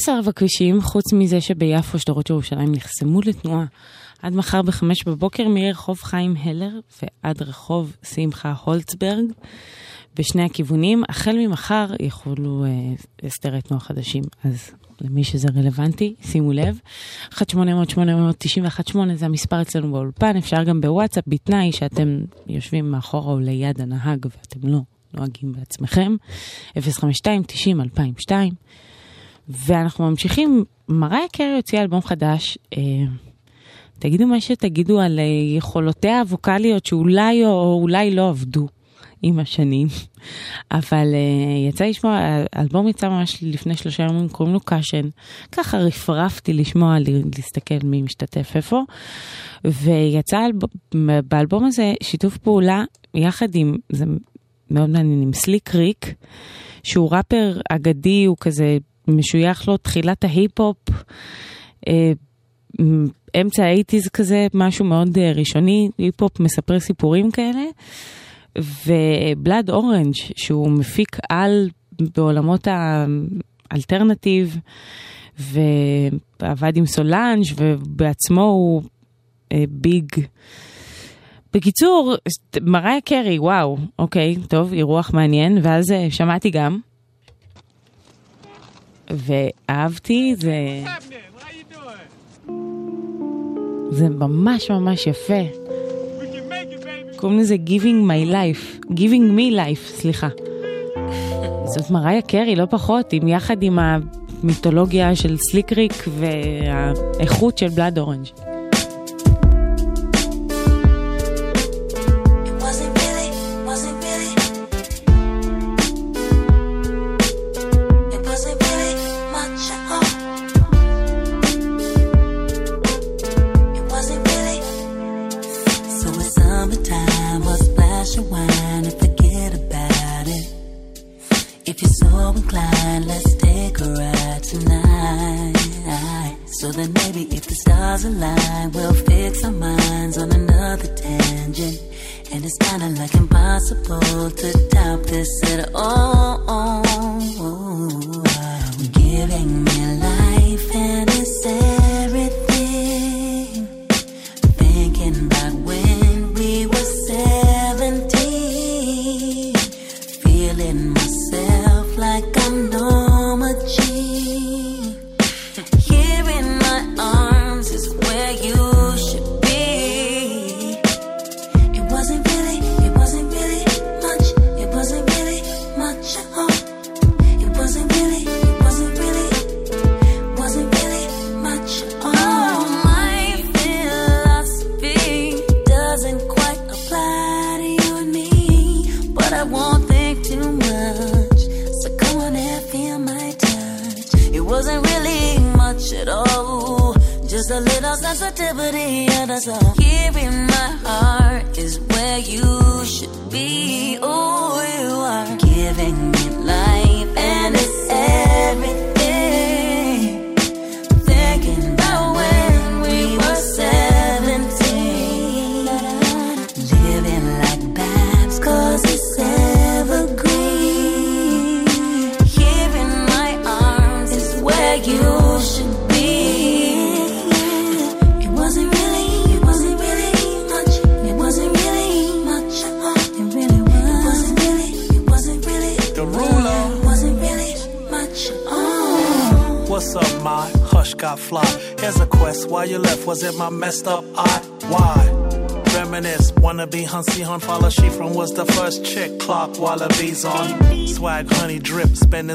הכל בסדר בכבישים, חוץ מזה שביפו שדרות ירושלים נחסמו לתנועה עד מחר בחמש בבוקר מרחוב חיים הלר ועד רחוב שמחה הולצברג בשני הכיוונים. החל ממחר יחולו uh, הסדרי תנועה חדשים, אז למי שזה רלוונטי, שימו לב. 1-800-891-8 זה המספר אצלנו באולפן, אפשר גם בוואטסאפ, בתנאי שאתם יושבים מאחורה או ליד הנהג ואתם לא נוהגים בעצמכם. 052-90-2002. ואנחנו ממשיכים, מריה קרי הוציאה אלבום חדש. אה, תגידו מה שתגידו על אה, יכולותיה הווקאליות שאולי או אולי לא עבדו עם השנים, אבל uh, יצא לשמוע, האלבום יצא ממש לפני שלושה ימים, קוראים לו קאשן. ככה רפרפתי לשמוע, להסתכל מי משתתף איפה, ויצא אלב... באלבום הזה שיתוף פעולה יחד עם, זה מאוד מעניין, עם סליק ריק, שהוא ראפר אגדי, הוא כזה משוייך לו תחילת ההיפ-הופ. אה, אמצע האייטיז כזה, משהו מאוד אה, ראשוני, היפ-הופ מספר סיפורים כאלה. ו Blood Orange שהוא מפיק על בעולמות האלטרנטיב, ועבד עם סולאנג' ובעצמו הוא אה, ביג. בקיצור, מריה קרי, וואו, אוקיי, טוב, אירוח מעניין, ואז שמעתי גם, ואהבתי, זה... זה ממש ממש יפה. קוראים לזה Giving my life, Giving me life, סליחה. זאת מריה קרי, לא פחות, עם יחד עם המיתולוגיה של סליקריק והאיכות של בלאד אורנג'. stars align, we'll fix our minds on another tangent. And it's kinda like impossible to doubt this at all.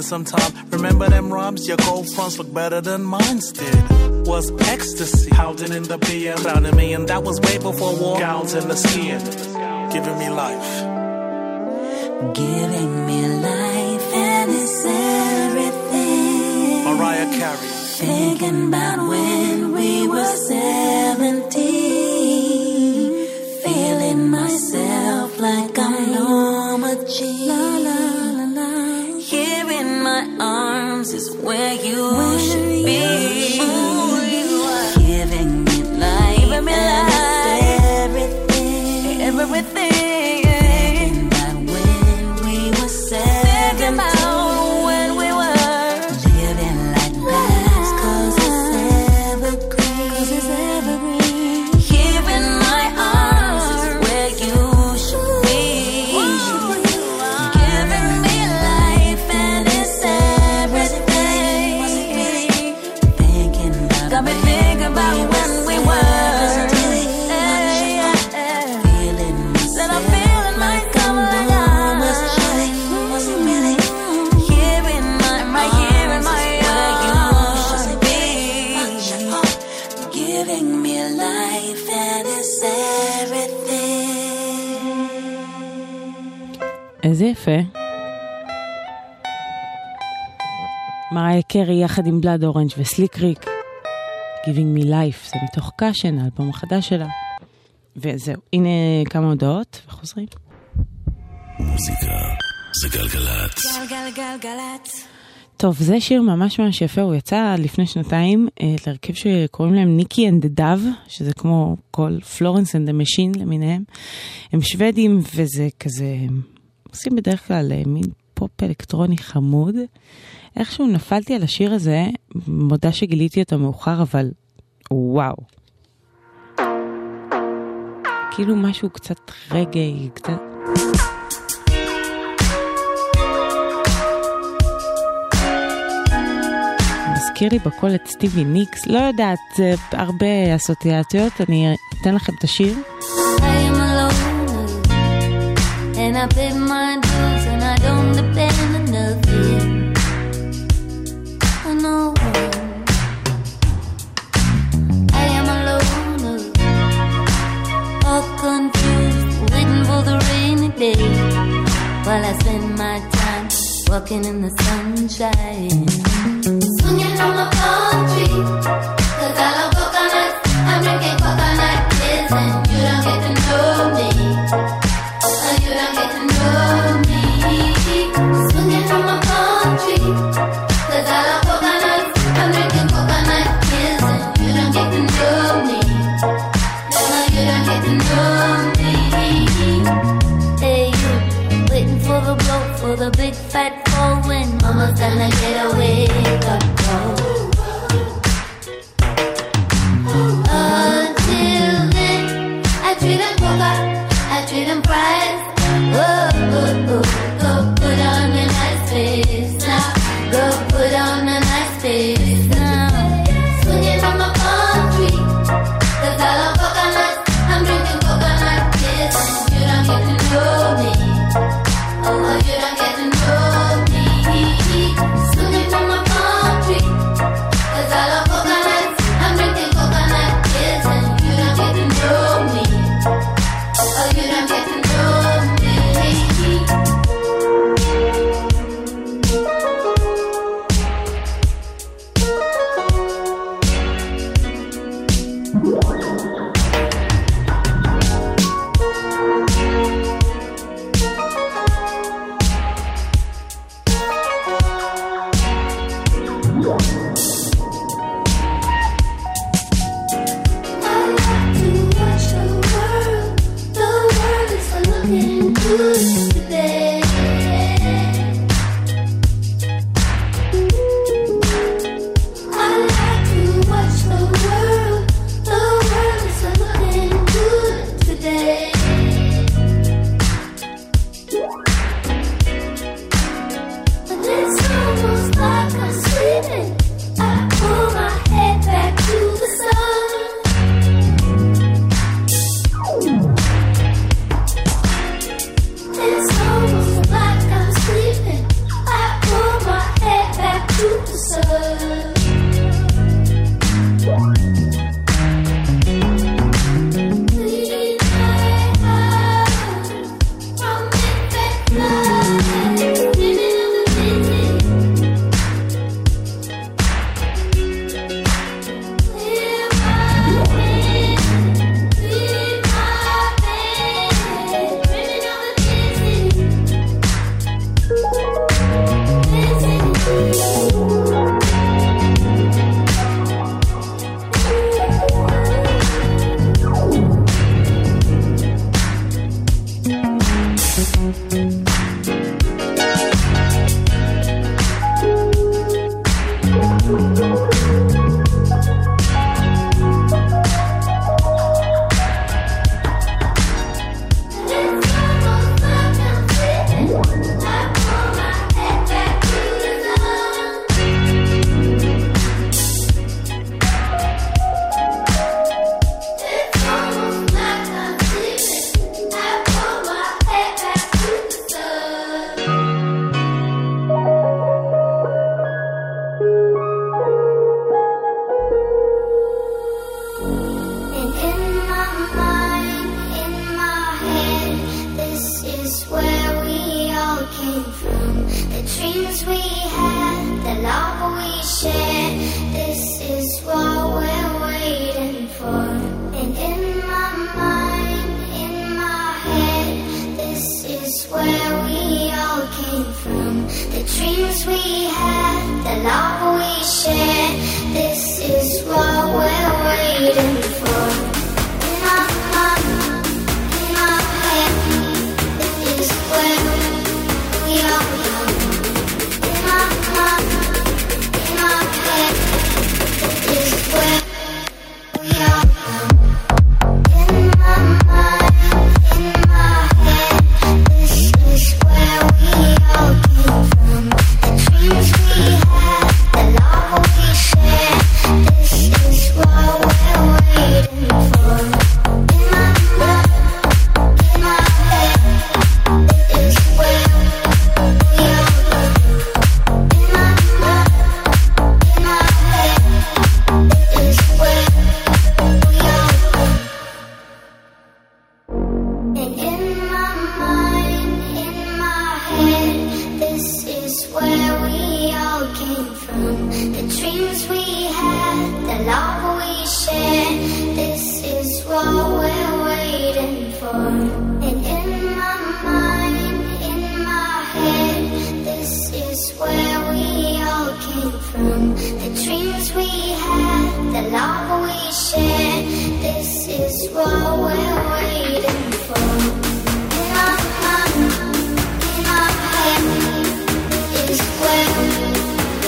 Time. Remember them rhymes? Your gold fronts look better than mine did. Was ecstasy howling in the BM, crowning me, and that was way before war gowns and the skin. Giving me life. Giving me life, and it's everything. Mariah Carey. Thinking about when we were 17. איזה יפה. מריה קרי יחד עם Blood Orange וסליק ריק. Giving me life, זה מתוך Caution, האלבום החדש שלה. וזהו, הנה כמה הודעות, וחוזרים. מוזיקה זה גלגלצ. גלגלגלגלצ. טוב, זה שיר ממש ממש יפה, הוא יצא לפני שנתיים אה, להרכב שקוראים להם Niki and the Dove, שזה כמו כל Florence and the Machine למיניהם. הם שוודים וזה כזה, עושים בדרך כלל אה, מין פופ אלקטרוני חמוד. איכשהו נפלתי על השיר הזה, מודה שגיליתי אותו מאוחר, אבל וואו. כאילו משהו קצת רגעי, קצת... מזכיר לי בקול את סטיבי ניקס, לא יודעת, הרבה אסוציאציות, אני אתן לכם את השיר. Loner, and I pay my dues, and I don't depend on nothing. On no one. I am a loner, all confused, waiting for the rainy day, while I spend my time walking in the sunshine. Swinging on the palm tree, 'cause I love tryna get away.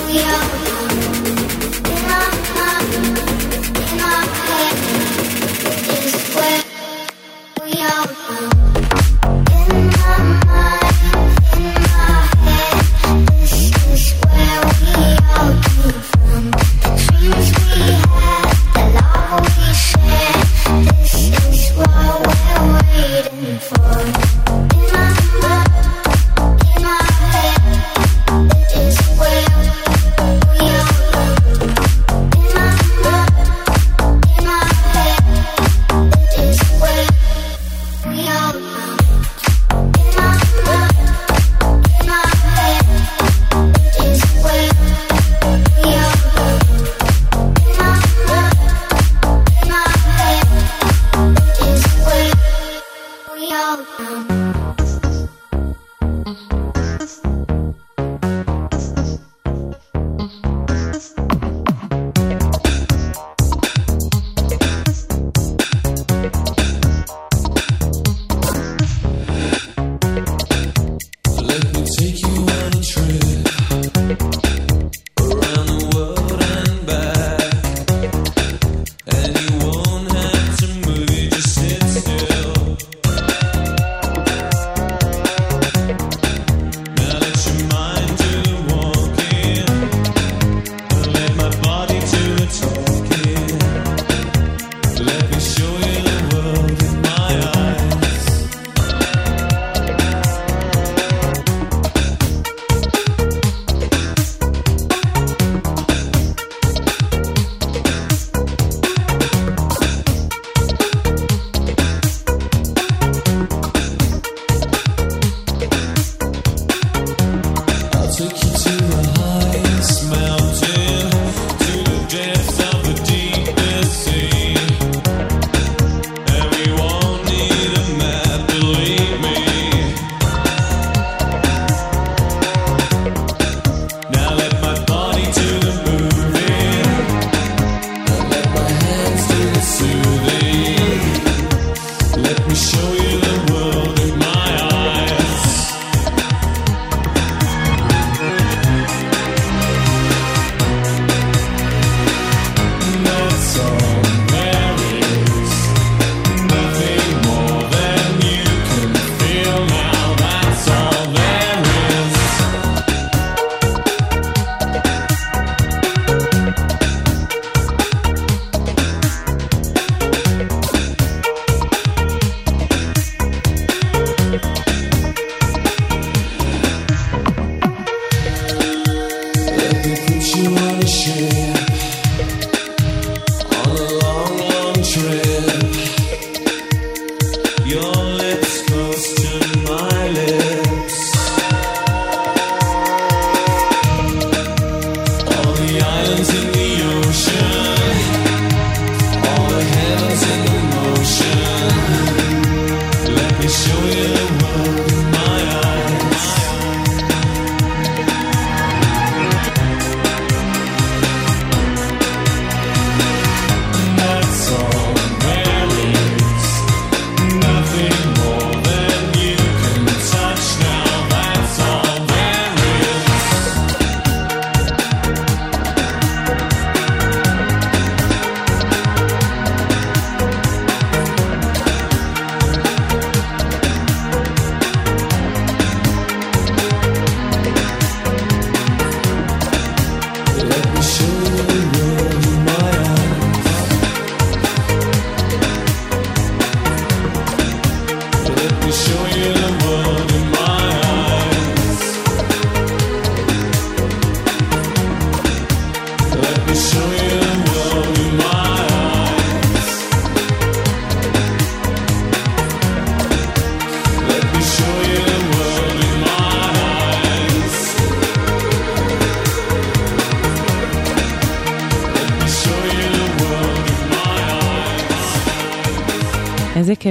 we are.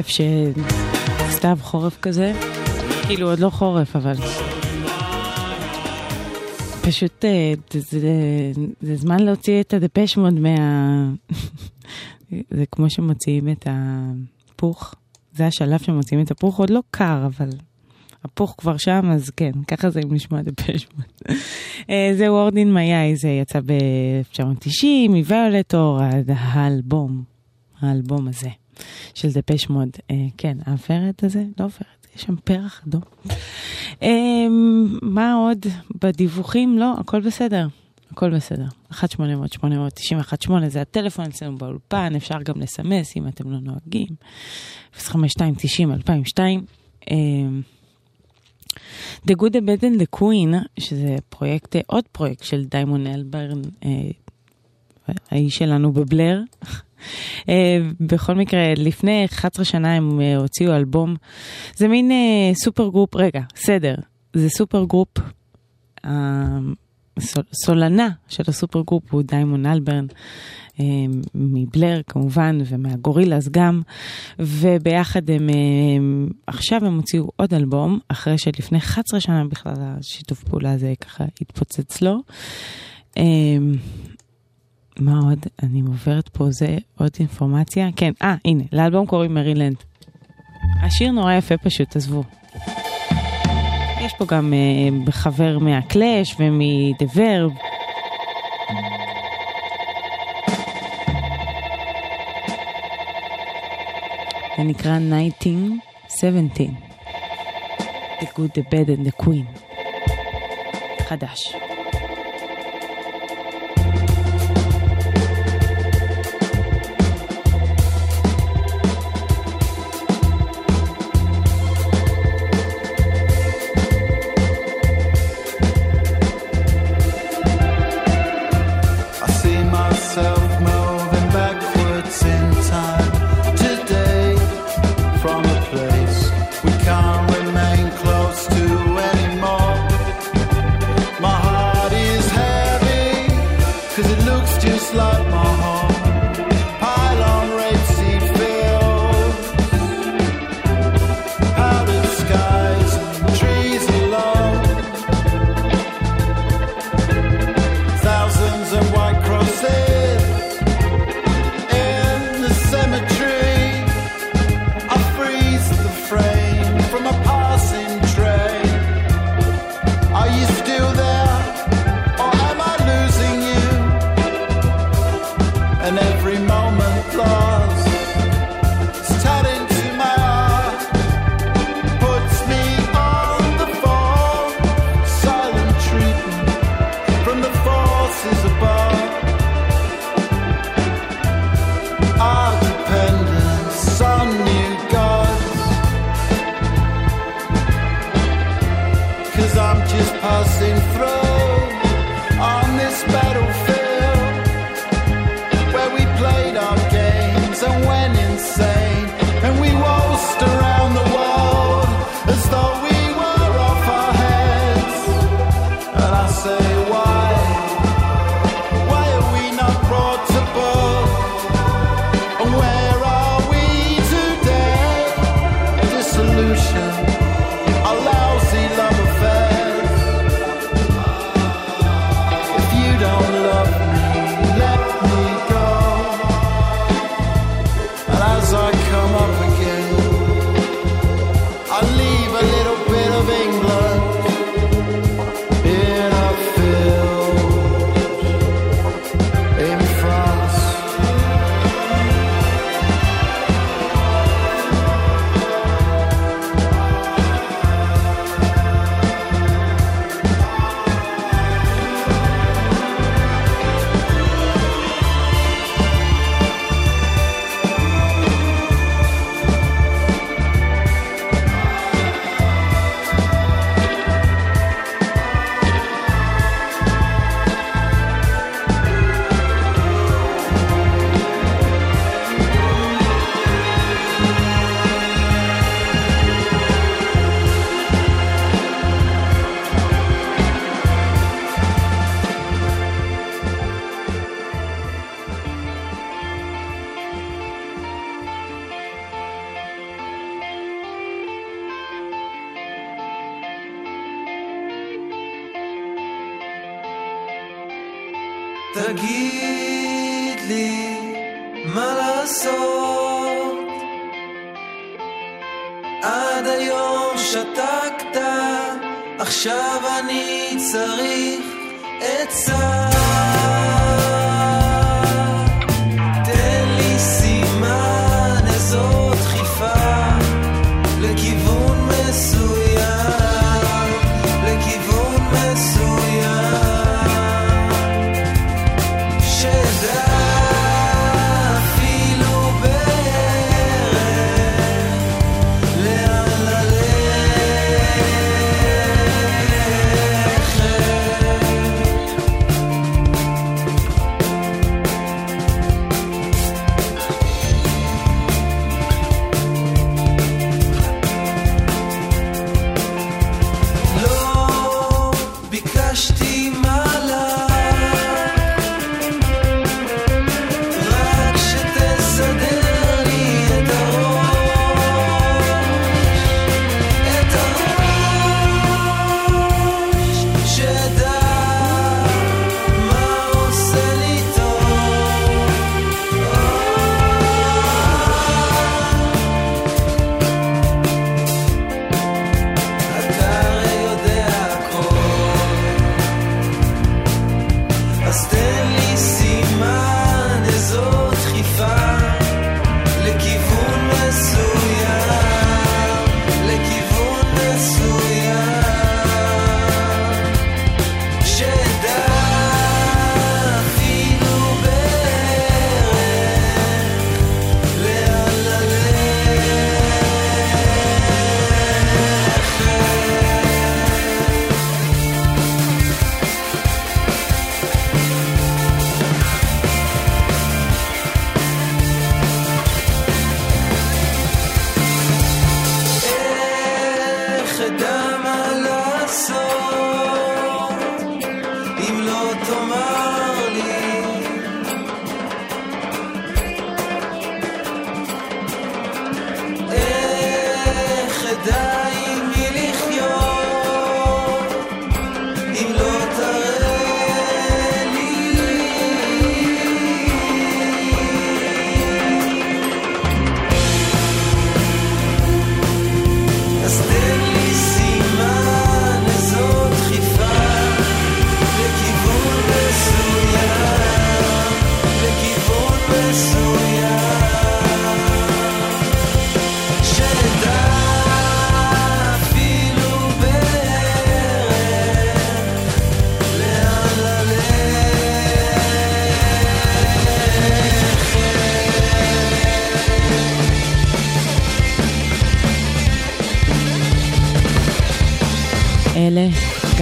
כיף שסתיו חורף כזה. כאילו עוד לא חורף, אבל... פשוט אה, זה, זה, זה זמן להוציא את הדפש מוד מה... זה כמו שמוציאים את הפוך. זה השלב שמוציאים את הפוך, עוד לא קר, אבל הפוך כבר שם, אז כן, ככה זה אם נשמע דפש מוד. אה, זה וורד אין מיי, זה יצא ב-1990, מוויולטור, האלבום, האלבום הזה של דפש מוד. אה, כן, העופרת הזה, לא עופרת, יש שם פרח אדום. מה עוד בדיווחים? לא, הכל בסדר. הכל בסדר. 1-800-891-8 זה הטלפון אצלנו באולפן, אפשר גם לסמס אם אתם לא נוהגים. 052-90-2002. The Good, the Bad and the Queen, שזה פרויקט, עוד פרויקט של דיימון אלברן, האיש שלנו ב Blur. בכל מקרה, לפני 11 שנה הם הוציאו אלבום, זה מין supergroup, רגע, סדר, זה supergroup, סולנה של ה supergroup הוא דיימון אלבארן. מ Blur כמובן ומהגורילס גם וביחד הם עכשיו הם הוציאו עוד אלבום אחרי שלפני 11 שנה בכלל השיתוף פעולה הזה ככה התפוצץ לו. מה עוד? אני עוברת פה, זה עוד אינפורמציה. כן, אה, הנה, לאלבום קוראים מרילנד. השיר נורא יפה פשוט, עזבו. יש פה גם uh, חבר מהקלאש ומדה ורב. זה נקרא 1917. The Good, the Bad and the Queen. חדש.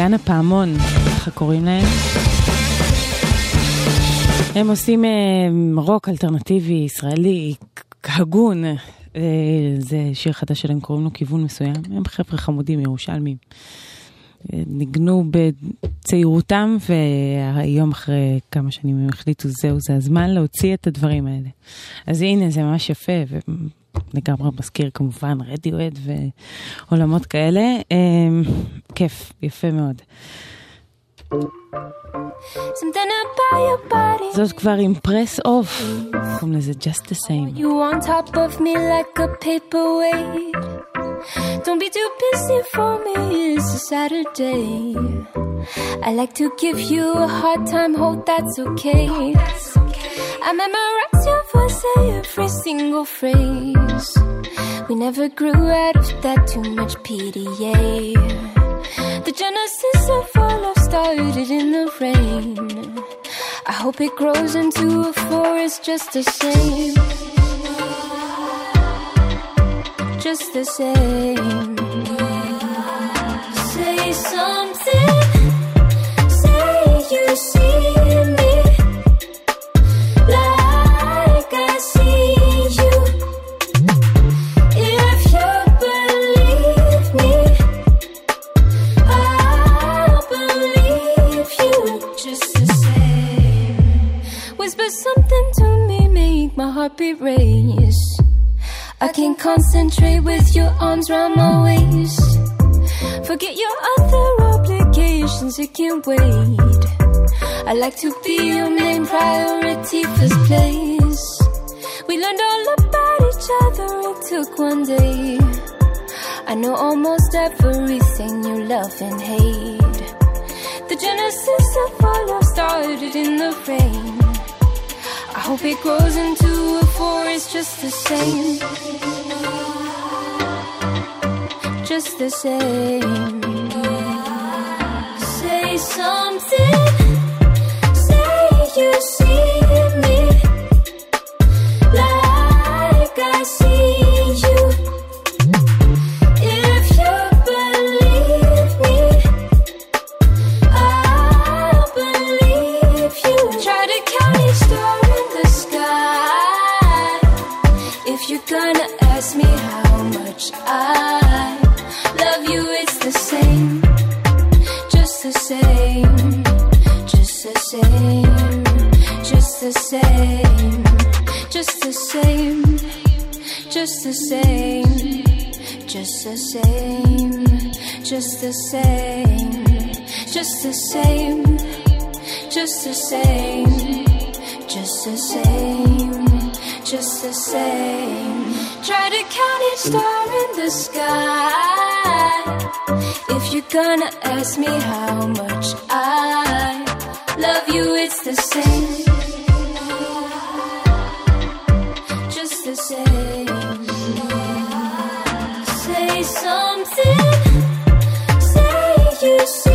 גן הפעמון, ככה קוראים להם. הם עושים אה, רוק אלטרנטיבי ישראלי, הגון. אה, זה שיר חדש שלהם, קוראים לו כיוון מסוים. הם חבר'ה חמודים ירושלמים. אה, ניגנו בצעירותם, והיום אחרי כמה שנים הם החליטו, זהו, זה הזמן להוציא את הדברים האלה. אז הנה, זה ממש יפה, ולגמרי מזכיר כמובן רדיואד ועולמות כאלה. אה, כיף, יפה מאוד. זאת כבר עם פרס אוף, קוראים לזה just the same. You on top of me like a paperweight. Don't be too busy for me, it's a Saturday. I like to give you a hard time, hope that's okay. I memorize your voice, every single phrase. We never grew out of that too much PDA. The genesis of all love started in the rain. I hope it grows into a forest just the same. Just the same. Say something. arms round my waist. Forget your other obligations, you can't wait. I like to be your main priority, first place. We learned all about each other, it took one day. I know almost everything you love and hate. The genesis of all love started in the rain. I hope it grows into a forest just the same just the same. Say something. same, just the same, just the same, just the same, just the same, just the same, just the same, just the same, just the same. Try to count each star in the sky. If you're gonna ask me how much I love you, it's the same. say something, say you.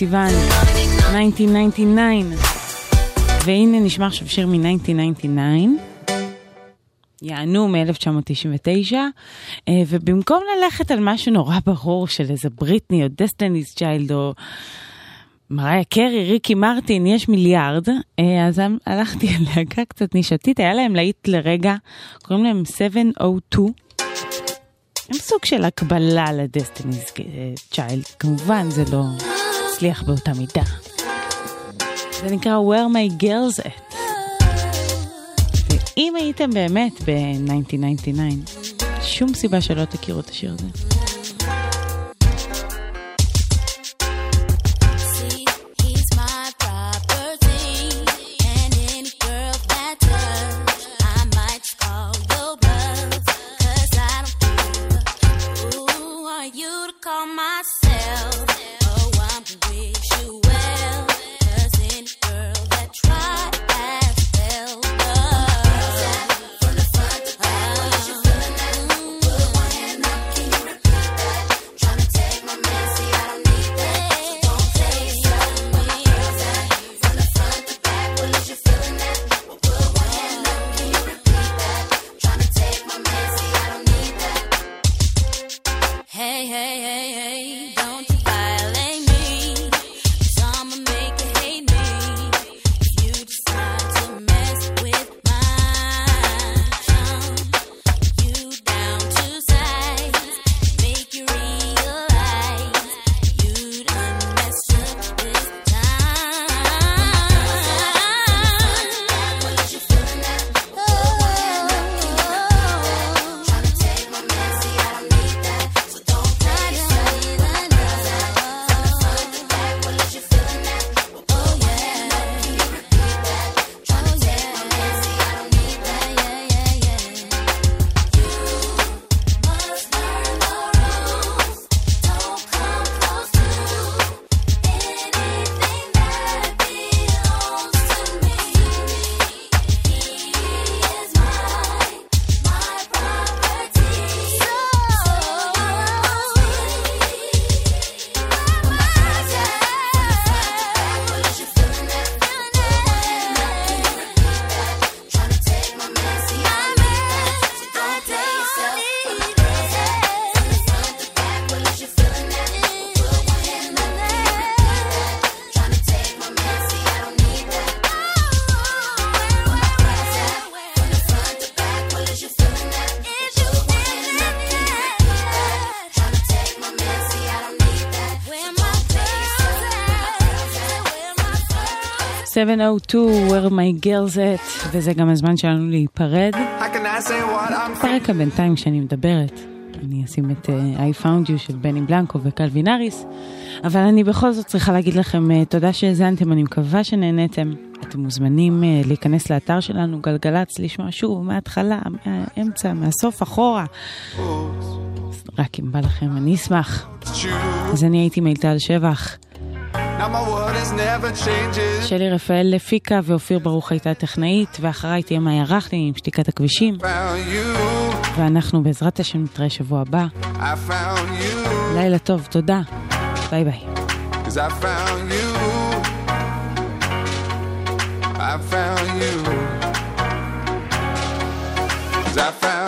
סיוון, 1999. והנה נשמע עכשיו שיר מ-1999. יענו מ-1999, ובמקום ללכת על משהו נורא ברור של איזה בריטני או דסטיניס צ'יילד או מריה קרי, ריקי מרטין, יש מיליארד, אה, אז הלכתי על להקה קצת נישתית, היה להם להיט לרגע, קוראים להם 702. הם סוג של הקבלה לדסטיניס צ'יילד, כמובן זה לא הצליח באותה מידה. זה נקרא Where My Girls At. ואם הייתם באמת ב-1999, שום סיבה שלא תכירו את השיר הזה. Where my girls at, וזה גם הזמן שלנו להיפרד. ברקע בינתיים כשאני מדברת, אני אשים את uh, I found you של בני בלנקו וקלווין אריס, אבל אני בכל זאת צריכה להגיד לכם uh, תודה שהאזנתם, אני מקווה שנהניתם. אתם מוזמנים uh, להיכנס לאתר שלנו, גלגלצ, לשמוע שוב מההתחלה, מהאמצע, מהסוף, אחורה. רק אם בא לכם, אני אשמח. אז אני הייתי מיטל שבח. שלי רפאל הפיקה ואופיר ברוך הייתה טכנאית, ואחריי תהיה מאיה רכלין עם שתיקת הכבישים. ואנחנו בעזרת השם נתראה שבוע הבא. לילה טוב, תודה. ביי ביי. I found you. I found